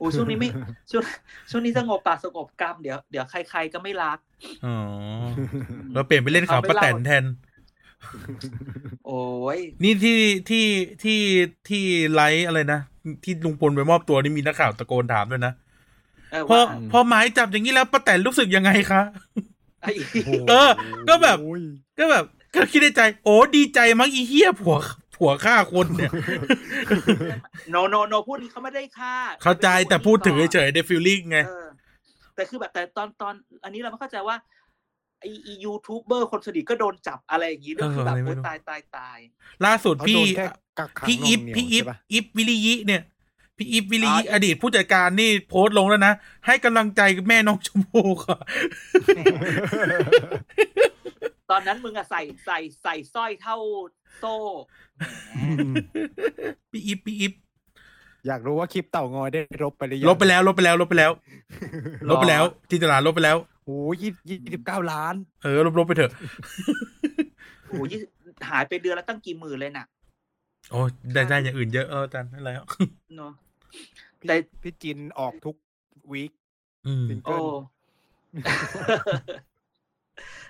อุ้ยช่วงนี้ไม่ช่วงช่วงนี้สงบปากสงบกรรมเดี๋ยวเดี๋ยวใคร ๆก็ไม่รักอ๋อเราเปลี่ยนไปเล่นข่าวป้าแตนแทน โอ้ยนี่ที่ที่ที่ที่ไลฟ์อะไรนะที่ลุงพลไปมอบตัวนี่มีนักข่าวตะโกนถามด้วยนะเออพอว่าพอหมายจับอย่างนี้แล้วป้าแตนรู้สึกยังไงคะไอ้เออ ก็แบบโอ้ยก็แบบก็คิดในใจ โอ้ดีใจมั้งอีเหี้ยผัว ผัวฆ่าคนเนี่ย โนโนโนพูดนี้เขาไม่ได้ฆ่า เข้าใจแต่พูดถึงเฉยๆในฟีลลิ่งไงเออแต่คือแบบแต่ตอนตอน อันนี้เราไม่เข้าใจว่าไอยูทูบเบอร์คนสนิทก็โดนจับอะไรอย่างนี้ด้วยคือแบบเอออะไรไม่โอ้รู้ตายตายตาย ล่าสุดเขาพี่โดนแค่กักขังพี่หน่อิวฟงเหนียวพี่อิฟใช่ปะอิฟวิริยิเนี่ยพี่อิฟวิริยิอ๋ออดีตผู้จัดการนี่โพสต์ลงแล้วนะ ให้กำลังใจแม่น้องชมพู่ค่ะ ตอนนั้นมึงอะใส่ใส่ใส่สร้อยเท่าโซ่แหมพี่อิฟพี่อิฟอยากรู้ว่าคลิปเต่างอยได้ลบไปหรือยังลบไปแล้ว ลบไปแล้ว ลบไปแล้ว ลบไปแล้วจินตลาลบไปแล้วโอ้ยยี่ยี่สิบเก้าล้าน เออ ลบลบไปเถอะโอ้ยหายไปเดือนละตั้งกี่หมื่นเลยน่ะ โอ้ได้ได้อย่างอื่นเยอะเอออาจารย์นั่นแหละเนาะพี่แต่พี่จินออกทุกวีคอืมซิงโอ้เกิล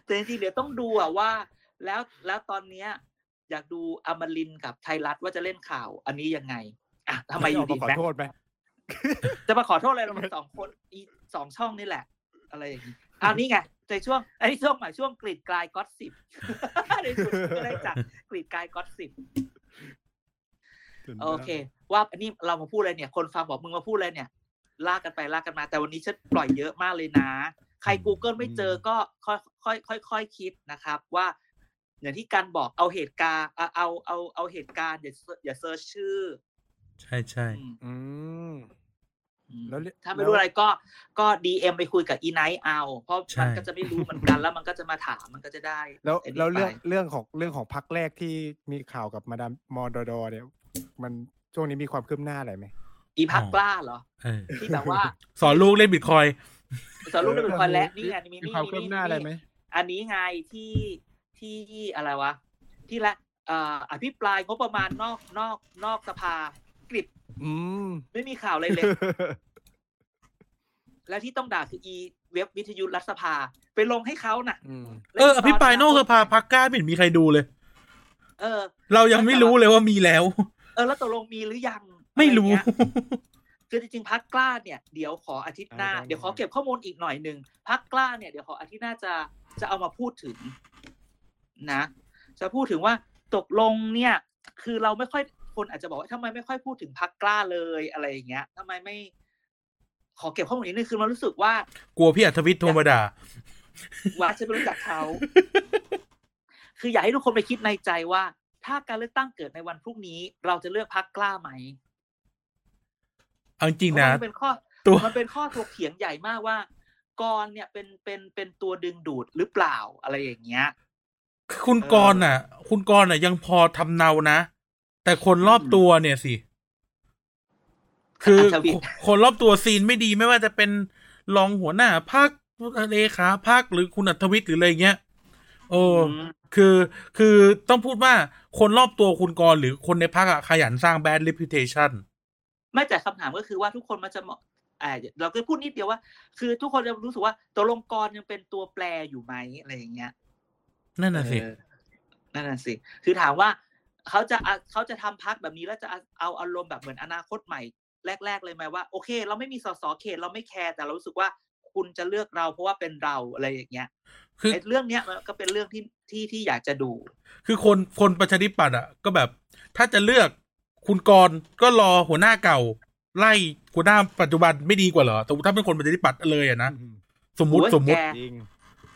แต่จริงๆเดี๋ยวต้องดูอะว่า แล้วแล้วตอนเนี้ย อยากดูอมรินทร์กับไทยรัฐว่าจะเล่นข่าว อันนี้ยังไงอะทำไมอยู่เาดีมาขอแบ็คโทษไหมจะมาขอโทษอะไรเรามันสองคนอีสองช่องนี่แหละ อะไรอย่างนี้อ้าวนี่ไงในช่วงอันนี้ช่วงใหม่ช่วงกรีดกลายก็อตสิบในช่วงก็ได้จากกรีดกลาย gossip โอเค ว่าอันนี้เรามาพูดอะไรเนี่ย คนฟังบอกมึงมาพูดอะไรเนี่ย ลากกันไปลากกันมา แต่วันนี้ฉันปล่อยเยอะมากเลยนะใคร Google ไม่เจอก็ค่อยค่อยค่อยค่อยคิดนะครับว่าอย่างที่การบอกเอาเหตุการณ์เอาเอาเอาเอาเหตุการณ์อย่าอย่า search ชื่อ ใช่ใช่อืมอืมอืมแล้วเรื่องถ้าไม่รู้แล้วอะไรก็ก็ DM ไปคุยกับอีไนท์เอา เพราะใช่มันก็จะไม่รู้เหมือนกันแล้วมันก็จะมาถามมันก็จะได้ แล้วไอ้นี่แล้วเรื่องไปเรื่องของเรื่องของพักแรกที่มีข่าวกับมาดามมอดอดอเนี่ย มันช่วงนี้มีความคืบหน้าอะไรไหมอีพักกล้าเหรอเออที่แบบว่า สอนลูกเล่นบิตคอยน์ สอนลูกได้เป็นคนและนี่ไงมีมีนี่ความนี่คืบหน้าอะไรไหมอันนี้ไงที่ที่อะไรวะ ที่ละเอ่ออภิปรายงบประมาณนอกนอกนอกสภากริบอืมไม่มีข่าวอะไรเลย และที่ต้องด่าคืออีเว็บวิทยุรัฐสภา ไปลงให้เขาน่ะอืมเอออภิปรายนอกสภาพักกล้าไม่เห็นมีใครดูเลย เออ เรายังไม่รู้เลยว่ามีแล้ว เออ แล้วตกลงมีหรือยัง ไม่รู้อะเงี้ย คือจริงๆพักกล้าเนี่ยเดี๋ยวขออาทิตย์หน้าได้ได้เดี๋ยวขอเก็บข้อมูลอีกหน่อยหนึ่งพักกล้าเนี่ยเดี๋ยวขออาทิตย์หน้าจะจะเอามาพูดถึงนะ จะพูดถึงว่าตกลงเนี่ย คือเราไม่ค่อยคนอาจจะบอกว่าทำไมไม่ค่อยพูดถึงพักกล้าเลยอะไรอย่างเงี้ยทำไมไม่ ขอเก็บข้อมูลนิดนึงคือมันรู้สึกว่า กลัวพี่อัธวิทย์โทรมาด่าว่าจะไม่รู้จักเขาคืออยากให้ทุกคนไปคิดในใจว่า ถ้าการเลือกตั้งเกิดในวันพรุ่งนี้ เราจะเลือกพักกล้าไหม เอาจริงเพนะราะมันเป็นข้อตัวมันเป็นข้อถกเถียงใหญ่มากว่ากรเนี่ยเป็นเป็นเป็นตัวดึงดูดหรือเปล่าอะไรอย่างเงี้ย คุณเออกรณ์น่ะ คุณกรณ์น่ะ ยังพอทำเนานะ แต่คนรอบอืมตัวเนี่ยสิ คืออัศวินคนคนรอบตัวซีนไม่ดีไม่ว่าจะเป็นรองหัวหน้าพักเลขาพักหรือคุณอัธวิทย์หรืออะไรเงี้ยโอ้มคือคือต้องพูดว่าคนรอบตัวคุณกรณ์หรือคนในพักอะขยันสร้าง bad reputation ไม่แต่คำถามก็คือว่าทุกคนมันจะมองอ่าเราก็พูดนิดเดียวว่า คือทุกคนจะรู้สึกว่าตัวลงกรยังเป็นตัวแปรอยู่ไหมอะไรอย่างเงี้ยนั่นน่ะสิเออนั่นน่ะสิคือถามว่าเขาจะอะเขาจะทำพักแบบนี้แล้วจะเอาเอาอารมณ์แบบเหมือนอนาคตใหม่ แรก ๆ เลยไหมว่า โอเค เราไม่มีสสเขตเราไม่แคร์แต่เรารู้สึกว่าคุณจะเลือกเราเพราะว่าเป็นเราอะไรอย่างเงี้ยคือไอ้เรื่องเนี้ยมันก็เป็นเรื่องที่ที่ที่อยากจะดู คือคนคนประชาธิปัตย์อะ ก็แบบ ถ้าจะเลือก คุณกรณ์ก็รอหัวหน้าเก่า ไล่หัวหน้าปัจจุบันไม่ดีกว่าเหรอแต่ถ้าเป็นคนประชาธิปัตย์เลยอะนะสมมุติโอ้ยสมมุติแกจริง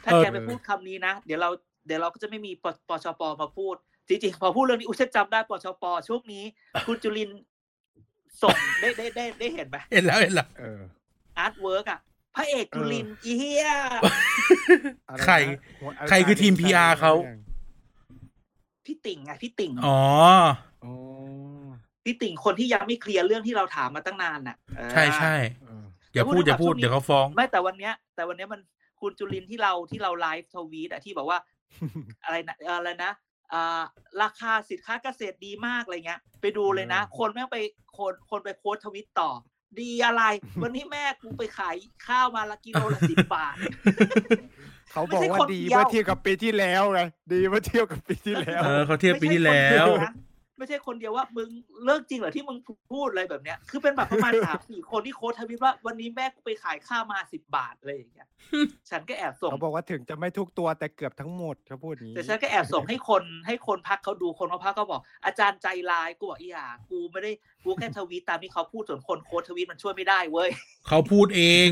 ถ้าเออแกไปพูดคำนี้นะเดี๋ยวเราเดี๋ยวเราก็จะไม่มีปปชปมาพูดจริงๆพอพูดเรื่องนี้อุ้ยฉันจำได้ปชปช่วงนี้ คุณจุลินทร์ส่งได้ได้ได้ได้เห็นไหมเห็นแล้วเห็นแล้วเออ artwork อะพระเอกจุลินทร์อีเฮียอะไรนะใครหัวใครคือทีม PR เขาพี่ติ่งไงพี่ติ่งอ๋ออ๋อ พี่ติ่งคนที่ยังไม่เคลียร์เรื่องที่เราถามมาตั้งนานน่ะเออใช่ใช่เอออย่าพูดอย่าพูดช่วงนี้เดี๋ยวเขาฟ้อง ไม่แต่วันเนี้ย แต่วันเนี้ยมันคุณจุลินทร์ที่เราที่เราไลฟ์ทวีตอะที่บอกว่า อะไรนะอะไรนะอ่าราคาสินค้าเกษตรดีมากอะไรเงี้ย ไปดูเลยนะเออคนแม่งไปคนคนไปโค้ดทวิตต่อ ดีอะไร วันนี้แม่กูไปขายข้าวมาละกิโลละสิบบาทเขาบอกว่าไม่ใช่คนดีเดียวเมื่อเทียบกับปีที่แล้วไงดีเมื่อเทียบกับปีที่แล้ว เออเขาเทียบปีที่แล้ว ไม่ใช่คนเดียนะไม่ใช่คนเดียวว่ามึงเลิกจริงเหรอที่มึงพูดอะไรแบบเนี้ย คือเป็นแบบประมาณสามสี่คนที่โค้ดทวิตว่าวันนี้แม่กูไปขายข้าวมาสิบบาทอะไรอย่างเงี้ย ฉันก็แอบส่งเขาบอกว่าถึงจะไม่ทุกตัวแต่เกือบทั้งหมดเขาพูดอย่างนี้แต่ฉันก็แอบส่งให้คนให้คนพักเขาดูคนมาพักก็บอก อาจารย์ใจร้ายกูบอกอีหยากูไม่ได้กูแค่ทวีตตามที่เขาพูดส่วนคนโค้ดทวีตมันช่วยไม่ได้เว้ยเขาพูดเอง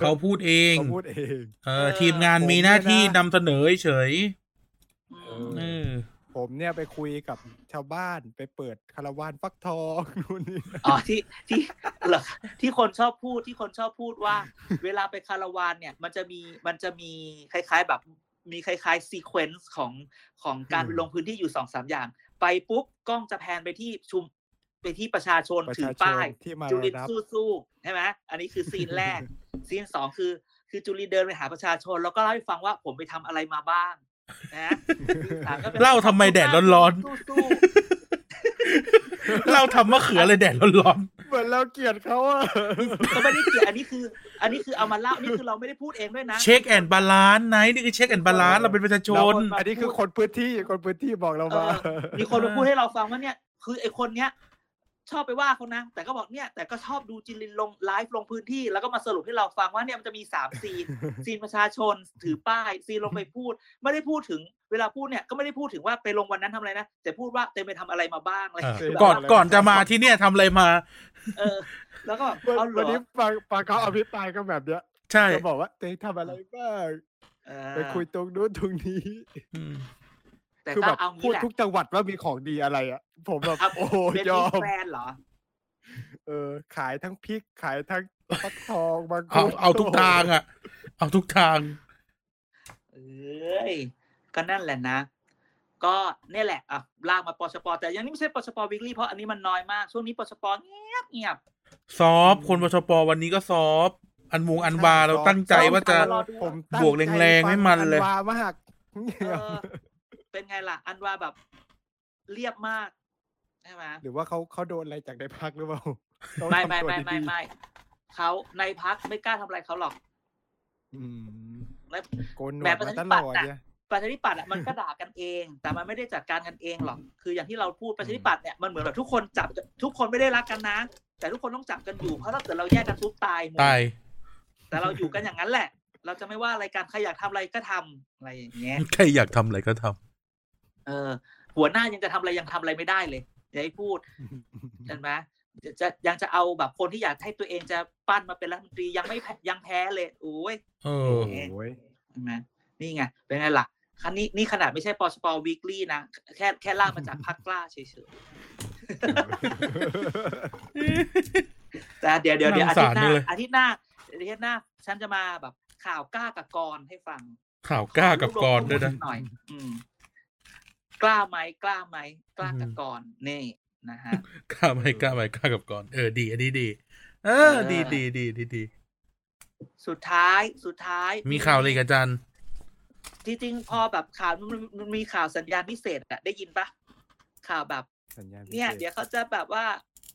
เขาพูดเองเขาพูดเองเออเออทีมงานมีหน้าที่นำเสนอเฉยอืเอมๆเออ ผมเนี่ยไปคุยกับชาวบ้านไปเปิดคาราวานฟักทองนู่นนี่อ๋อที่ที่เหรอที่คนชอบพูดที่คนชอบพูดว่า เวลาไปคาราวานเนี่ย มันจะมีมันจะมีคล้ายๆ แบบมีคล้ายๆ sequence ของของการลงพื้นที่อยู่สองสามอย่าง ไปปุ๊บกล้องจะ pan ไปที่ชุมไปที่ประชาชนประถือชาชนป้ายที่มาจุลินทร์รับสู้ๆใช่ไหมอันนี้คือ scene แรก scene สองคือ คือจุลินทร์เดินไปหาประชาชน แล้วก็เล่าให้ฟังว่าผมไปทำอะไรมาบ้าง นะ scene สามก็เป็นเล่าทำไมแดดร้อนๆสู้เราทำมะเขืออะไรแดดร้อนเหมือนเราเกลียดเขาอะๆก็ไม่ได้เกี่ยวอันนี้คือ อันนี้คือเอามาเล่านี่คือเราไม่ได้พูดเองด้วยนะๆ check and balance ไนนี่คือ check and balance เราเป็นประชาชนเราอันนี้คือคนพื้นที่คนพื้นที่บอกเราเอมาอมีคนมาพูดให้เราฟังว่าเนี่ยคือไอ้คนเนี้ย ชอบไปว่าเขานะ แต่ก็บอกเนี่ย แต่ก็ชอบดูจุลินทร์ลงไลฟ์ลงพื้นที่ แล้วก็มาสรุปให้เราฟังว่าเนี่ยมันจะมีสาม scene ซีนประชาชนถือป้าย ซีนลงไปพูด ไม่ได้พูดถึงเวลาพูดเนี่ยก็ไม่ได้พูดถึงว่าไปลงวันนั้นทำอะไรนะ แต่พูดว่าเต็มไปทำอะไรมาบ้างอะไรเออคือแบบก่อนว่าก่อนจะมาที่เนี่ยทำอะไรมา เออ แล้วก็แบบวันเอาเหรวันอนี้ฟังฟังเขาอภิปรายก็แบบเนี้ยใช่จะบอกว่าตัวเองทำอะไรบ้างเออไปคุยตรงนู้นตรงนี้อืม แต่คือก็แบบเอาพูงี้ดแหละทุกจังหวัดว่ามีของดีอะไรอะ ผมแบบครับโอ้โหเป็นยอมิสมแกรนด์เหรอ เออ ขายทั้งพริก ขายทั้งฟักทองบางเอาเอาทุกทางอะ เอาทุกทาง เอ้ย ก็นั่นแหละนะ ก็เนี่ยแหละอะลากมาปชปแต่ยังนี่ไม่ใช่ปชปวิกฤตเพราะอันนี้มันน้อยมาก ช่วงนี้ปชปเงียบเงียบซอฟต์คนปชปวันนี้ก็ซอฟต์อันมุงอันวาเราตั้งใจว่าจะรอดูผมตั้งบวกแรงๆให้มันเลยใจฟังอันวามาก เออ เป็นไงล่ะ อันว่าแบบเรียบมากใช่ไหมหรือว่าเขาเขาโดนอะไรจากในพักหรือเปล่าต้องไม่ทำไม่ตัวไม่ไม่ดีๆไม่เขาในพักไม่กล้าทำอะไรเขาหรอก อืมและโกนหนวแบดบประมาชาธิตปัลตย์อดน่ะเนี่ยประชาธิปัตย์อะมันก็ด่ากันเอง แต่มันไม่ได้จัดการกันเองหรอก คืออย่างที่เราพูดประชาธิปัตย์เนี่ยมันเหมือนแบบทุกคนจับทุกคนไม่ได้รักกันนะ แต่ทุกคนต้องจับกันอยู่เพราะถ้าเกิดเราแยกกันทุบตายหมดตายแต่เราอยู่กันอย่างนั้นแหละ เราจะไม่ว่าอะไรกันใครอยากทำอะไรก็ทำอะไรอย่างเงี้ยใครอยากทำอะไรก็ทำ เออ หัวหน้ายังจะทำอะไรยังทำอะไรไม่ได้เลยอย่าให้พูดเห็นไหมจะจะยังจะเอาแบบคนที่อยากให้ตัวเองจะปั้นมาเป็นรัฐมนตรียังไม่แพ้ยังแพ้เลยโอ้ยเอโออ้ยเห็นไหมนี่ไงเป็นไงล่ะคันนี้นี่ขนาดไม่ใช่ปชปวีคลี่นะแค่แค่ลากมาจากพักกล้าเฉยๆแต่เดี๋ยวเดี๋ยวเดี๋ยวอาทิตย์หน้าน่าสงสารจังเลยอาทิตย์หน้าอาทิตย์หน้า ฉันจะมาแบบข่าวกล้ากับกรให้ฟัง ข่าวกล้ากับกรด้วยนะหน่อย อืม กล้าไหมกล้าไหมกล้ากับกรนี่นะฮะกล้าไหมกล้าไหมกล้ากับกรเออดีอันนี้ดีเออเออ ดีดีดีดีดีสุดท้ายสุดท้าย มีข่าวอะไรอีกอาจารย์จริงๆพอแบบข่าวมันมันมีข่าวสัญญาณพิเศษอะได้ยินปะข่าวแบบสัญญาณพิเนี่ยศษเดี๋ยวเขาจะแบบว่า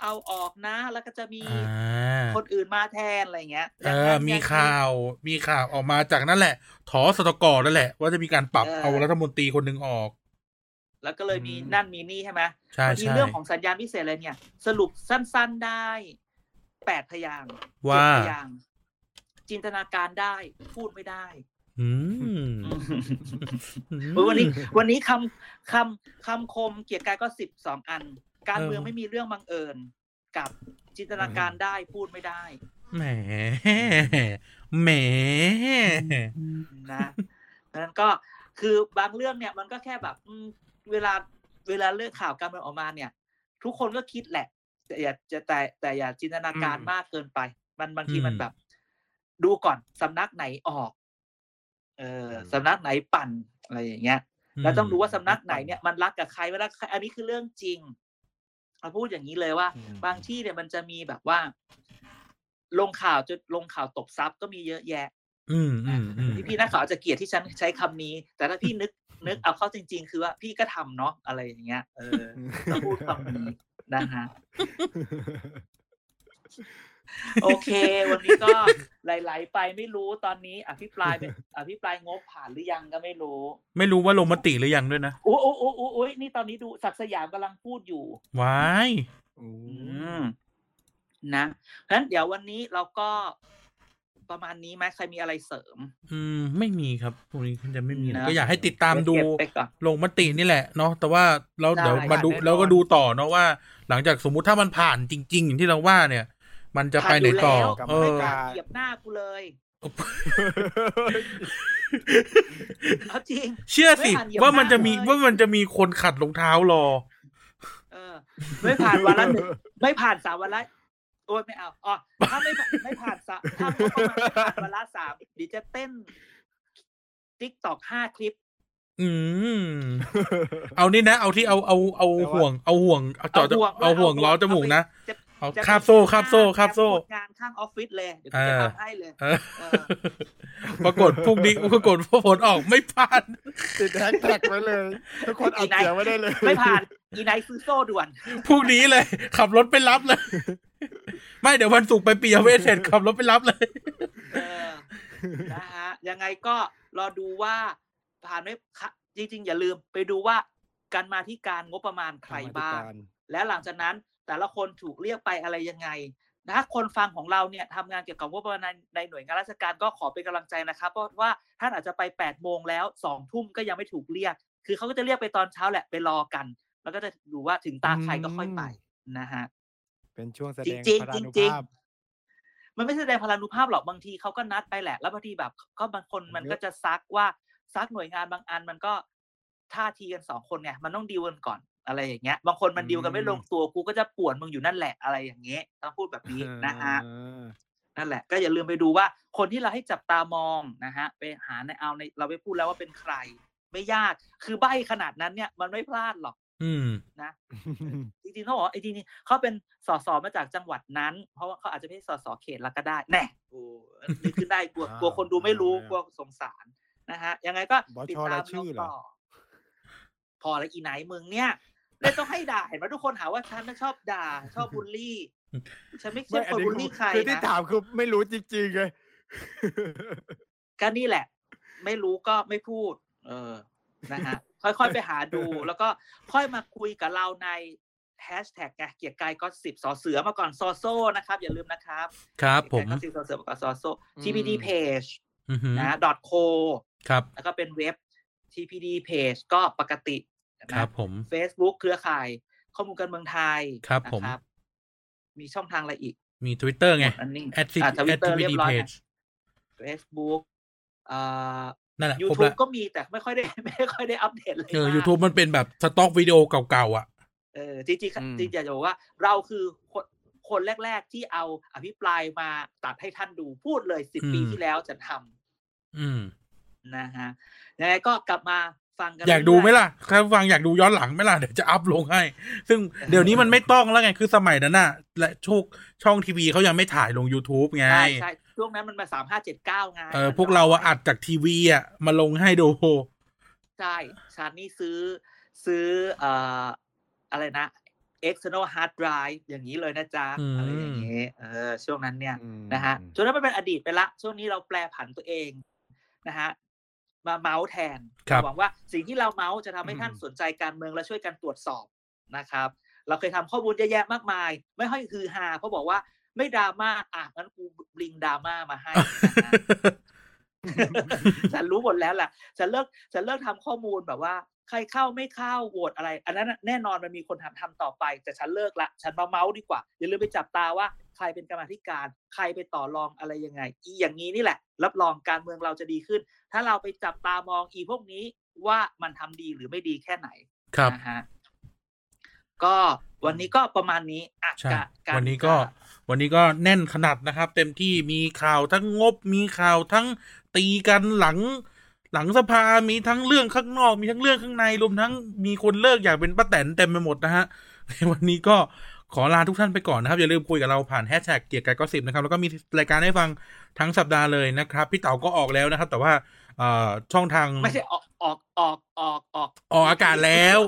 เอาออกนะ แล้วก็จะมีอ่าคนอื่นมาแทนอะไรเงี้ยเออมีข่าวมีข่าวออกมาจากนั่นแหละถอสตกนั่นแหละ ว่าจะมีการปรับเอารัฐมนตรีคนหนึ่งออก แล้วก็เลยมีนั่นมีนี่ใช่ไหมใช่บางทีใช่เรื่องของสัญญาณพิเศษอะไรเนี่ย สรุปสั้น ๆได้แปดพยางค์ว่าเจ็ดพยางค์จินตนาการได้พูดไม่ได้อืมเออวันนี้ วันนี้คำคำคำคมเกียรติกายก็สิบสองอัน การเออเมืองไม่มีเรื่องบังเอิญกับจินตนาการได้พูดไม่ได้แหมแหมนะดังนั้นก็คือบางเรื่องเนี่ยมันก็แค่แบบอืม เวลาเวลาเรื่องข่าวการเมืองออกมาเนี่ย ทุกคนก็คิดแหละ แต่อย่าจะแต่แต่อย่าจินตนาการมากเกินไป มันบางทีอืมมันแบบ ดูก่อนสำนักไหนออก เออสำนักไหนปั่นอะไรอย่างเงี้ยแล้วต้องดูว่าสำนักไหนเนี่ยมันรักกับใครไม่รักกับใครอันนี้คือเรื่องจริงเราพูดอย่างนี้เลยว่าอืมบางที่เนี่ยมันจะมีแบบว่า ลงข่าวจนลงข่าวตบซับก็มีเยอะแยะ อืมอืมอืมพี่พี่นักข่าวอาจจะเกลียดที่ฉันใช้คำนี้ แต่ถ้าพี่นึก นึกเอาเข้าจริง ๆ คือว่าพี่ก็ทำเนาะอะไรอย่างเงี้ย เออต้องพูดคำนี้นะฮะโอเค วันนี้ก็ไหลๆไปไม่รู้ตอนนี้อภิปรายเป็นอภิปรายงบผ่านหรือยังก็ไม่รู้ ไม่รู้ว่าลงมติหรือยังด้วยนะอู้อู้อู้อู้อู้นี่ตอนนี้ดูศักดิ์สยามกำลังพูดอยู่ว้ายอืมนะเพราะฉะนั้นเดี๋ยววันนี้เราก็ ประมาณนี้ไหมใครมีอะไรเสริม อืม ไม่มีครับพวกนี้จะไม่มีนะนะก็อยากให้ติดตามดูเก็บไปก่อนลงมตินี่แหละเนาะแต่ว่าเราได้เดี๋ยวมาดูแน่นอนเราก็ดูต่อเนาะว่า หลังจากสมมุติถ้ามันผ่านจริง ๆ อย่างที่เราว่าเนี่ย มันจะไปไหนต่อผ่านเออยู่อแล้วไม่ผ่านเหยียบหน้ากูเลยเอาจริง เชื่อสิไม่ผ่านเหยียบว่ามันจะมีหน้าเลยว่ามันจะมีคนขัดรองเท้ารอ เออ ไม่ผ่านวันละหนึ่งไม่ผ่านสามวันละ โอ้ยไม่เอาอ๋อถ้าไม่ผ่านไม่ผ่านสามถ้าไม่ผ่านวันละสามเดี๋ยวจะเต้นติ๊กตอกห้าคลิป อืม เอานี่นะ เอาที่เอาเอาเอาแต่ว่าห่วง เอาห่วงเอาจอดเอาห่วงเอาห่วงเอาห่วงล้อจมูกนะจะเอาจะคาบโซ่คาบโซ่คาบโซ่แอปงานข้างออฟฟิศเลยเดี๋ยวกูจะเออทำให้เลยเออเออปรากฏพรุ่งนี้ปรากฏว่าผลออกไม่ผ่านติดแฮชแท็กไว้เลย ทุกคนอัดเสียงไว้ได้เลย ไม่ผ่านอีไนท์ซื้อโซ่ด่วนพรุ่งนี้เลย ขับรถไปรับเลย ไม่เดี๋ยววันศุกร์ไปปียเวทเสร็จขับรถไปรับเลยเออนะฮะยังไงก็รอดูว่าผ่านไม่คะจริงๆ อย่าลืมไปดูว่าการมาที่การงบประมาณใครบ้าง และหลังจากนั้นแต่ละคนถูกเรียกไปอะไรยังไงถ้าคนฟังของเราเนี่ยทำงานเกี่ยวกับงบประมาณในในหน่วยงานราชการก็ขอเป็นกำลังใจนะครับ เพราะว่าท่านอาจจะไป8ปดโมงแล้วสองทุ่มก็ยังไม่ถูกเรียก คือเขาก็จะเรียกไปตอนเช้าแหละไปรอกัน แล้วก็จะดูว่าถึงตาใครก็ค่อยไปนะฮะ เป็นช่วงแสดงจริงๆพลานุจริงๆภาพมันไม่แสดงพลานุภาพหรอกบางทีเขาก็นัดไปแหละ แล้วบางทีแบบ ก็บางคนมันเยอะก็จะซักว่าซักหน่วยงานบางอันมันก็ท่าทีกันสองคนไงมันต้องดีลกันก่อนอะไรอย่างเงี้ย บางคนมันดีลกันไม่ลงตัวกูก็จะป่วนมึงอยู่นั่นแหละอะไรอย่างเงี้ยต้องพูดแบบนี้นะฮะอ่านั่นแหละ ก็อย่าลืมไปดูว่า คนที่เราให้จับตามองนะฮะ ไปหาในเอาในเราไปพูดแล้วว่าเป็นใคร ไม่ยากคือใบขนาดนั้นเนี่ย มันไม่พลาดหรอก อืมนะจริงๆเขาบอกว่าไอ้จริงๆเขาเป็นสสมาจากจังหวัดนั้น เพราะว่าเขาอาจจะไม่ใช่สสเขตละก็ได้ แน่โอ้นี่คือได้กลัวอ่ากลัวคนดูไม่รู้ไม่เอากลัวสงสารนะฮะ ยังไงก็บอสติดชอตามรายชื่เราอเหรอต่อพอแล้วอีไหนมึงเนี่ยเลยต้องให้ด่าเห็นไหมทุกคนหาว่าฉันน่ะชอบด่า ชอบบูลลี่ ฉันไม่ใช่ไม่อัคนนนี้บูลลี่ใครคือที่นะถามคือไม่รู้จริงๆไงก็นี่แหละ ไม่รู้ก็ไม่พูด เออนะฮะ ค่อยๆ ไปหาดู แล้วก็ค่อยมาคุยกับเราในแฮชแท็กไงเกียร์กายก็สิบสอเสือมาก่อนซอโซ่นะครับ อย่าลืมนะครับ ครับผมก็สิบสอเสือมาก่อนซอโซ่อืม tpd page อือหือนะ dot co ครับ แล้วก็เป็นเว็บ tpd page ก็ปกติคนะรับผม Facebook เครือข่าย ข้อมูลการเมืองไทยครับนะผมมีช่องทางอะไรอีก มี Twitter ไงอันนี้ at อ่าทวิตเตอร์ at เรีย TPD บร้อยนะ page Facebook อ่า นั่นแหละครบ YouTube แล้วก็มีแต่ไม่ค่อยได้ไม่ค่อยได้อัปเดตเลยเออมาก YouTube มันเป็นแบบสต็อกวิดีโอเก่าๆอะเออจริงอืมๆจริงๆอยากจะบอกว่าเราคือคนคนแรก ๆ ที่เอาอภิปรายมาตัดให้ท่านดูพูดเลยสิบอืมปีที่แล้วจะทำอืมนะฮะยังไงก็กลับมาฟังกัน อยากดูไหมเรื่ล่ะถ้าฟังอยากดูย้อนหลังไหมล่ะ เดี๋ยวจะอัพลงให้ ซึ่งเดี๋ยวนี้มันไม่ต้องแล้วไง คือสมัยนั้นน่ะ และโชคช่องทีวีเขายังไม่ถ่ายลง YouTube ไงอยๆใช่ใช่ ช่วงนั้นมันมาสามห้าเจ็ดเก้าไงเออพวกเราอะอัดจากทีวีอะมาลงให้ดูใช่ฉันนี่ซื้อซื้อเอ่ออะไรนะ external hard drive อย่างนี้เลยนะจ๊ะอืมอะไรอย่างเงี้ยเออช่วงนั้นเนี่ยอืมนะฮะช่วงนั้นมันเป็นอดีตไปละ ช่วงนี้เราแปลผันตัวเองนะฮะมาเมาส์แทนครับหวังว่าสิ่งที่เราเมาส์จะทำให้อืมท่านสนใจการเมืองและช่วยกันตรวจสอบนะครับ เราเคยทำข้อมูลเยอะแยะมากมาย ไม่ค่อยคือฮาเพราะบอกว่า ไม่ดราม่าอะงั้นกูบลิงดราม่ามาให้นะฮะฉันรู้หมดแล้วแหละฉันเลิกฉันเลิกทำข้อมูลแบบว่า ใครเข้าไม่เข้าโหวตอะไร อันนั้นน่ะแน่นอนมันมีคนทำทำต่อไป แต่ฉันเลิกละ ฉันมาเมาส์ดีกว่า อย่าลืมไปจับตาว่าใครเป็นกรรมาธิการ ใครไปต่อรองอะไรยังไง อีอย่างนี้นี่แหละ รับรองการเมืองเราจะดีขึ้น ถ้าเราไปจับตามองอีพวกนี้ว่ามันทำดีหรือไม่ดีแค่ไหนครับนะฮะก็วันนี้ก็ประมาณนี้อะใช่กะารวันนี้ก็ วันนี้ก็แน่นขนาดนะครับ เต็มที่มีข่าวทั้งงบ มีข่าวทั้งตีกันหลังหลังสภา มีทั้งเรื่องข้างนอก มีทั้งเรื่องข้างใน รวมทั้งมีคนเลิกอยากเป็นป้าแตนเต็มไปหมดนะฮะ ในวันนี้ก็ขอลาทุกท่านไปก่อนนะครับ อย่าลืมคุยกับเราผ่านแฮชแท็กเกียร์กายก็สิบนะครับ แล้วก็มีรายการให้ฟังทั้งสัปดาห์เลยนะครับ พี่เต๋าก็ออกแล้วนะครับ แต่ว่าช่องทางไม่ใช่ออกออกออกออกออกออกอากาศแล้ว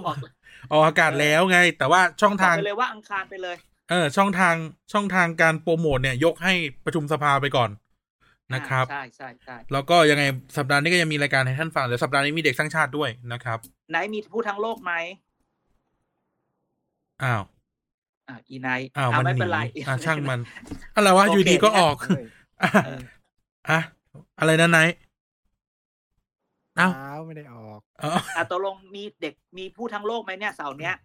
ออกอากาศแล้วไง แต่ว่าช่องทางไปเลยว่าอังคารไปเลย เออช่องทางช่องทางการโปรโมทเนี่ย ยกให้ประชุมสภาไปก่อนนะครับอ่าใช่ใช่ใช่แล้วก็ยังไงสัปดาห์นี้ก็ยังมีรายการให้ท่านฟังเดี๋ยวสัปดาห์นี้มีเด็กสร้างชาติด้วยนะครับ ไหนมีผู้ทั้งโลกไหมอ้าวอ่าอีไนท์อ้าวอ่ามันไม่หนีเป็นไรอ่าช่างมันอะไรวะโอเคอยู่ดีก็ออกเฮ้ยอะเอออะอะไรนะไนท์เอ้าเท้าไม่ได้ออกอ๋ออ่าตกลงมีเด็กมีผู้ทั้งโลกไหมเนี่ยเสาร์เนี้ย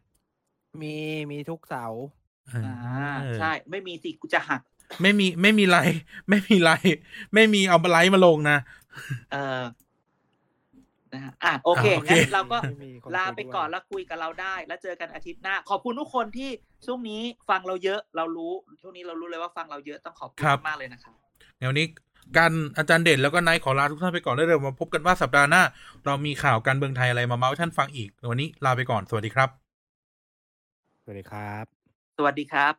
มีมีทุกเสาร์ อ่า ใช่ ไม่มีสิกูจะหัก ไม่มีไม่มีไลฟ์ไม่มีไลฟ์ไม่มีเอาไลฟ์มาลงนะ เออนะฮะอะโอเคอ่าโอเคงั้นเราก็ไม่มีคนลาคุยไปด้วยก่อนแล้วคุยกับเราได้ แล้วเจอกันอาทิตย์หน้า ขอบคุณทุกคนที่ช่วงนี้ฟังเราเยอะ เรารู้ช่วงนี้เรารู้เลยว่าฟังเราเยอะต้องขอบคุณมากๆเลยนะครับเดี๋ยวนี้การอาจารย์เด่นแล้วก็ไนท์ขอลาทุกท่านไปก่อนได้เลยมาพบกันว่าสัปดาห์หน้า เรามีข่าวการเมืองไทยอะไรมาเมาส์ให้ท่านฟังอีก วันนี้ลาไปก่อนสวัสดีครับ สวัสดีครับส สวัสดีครับ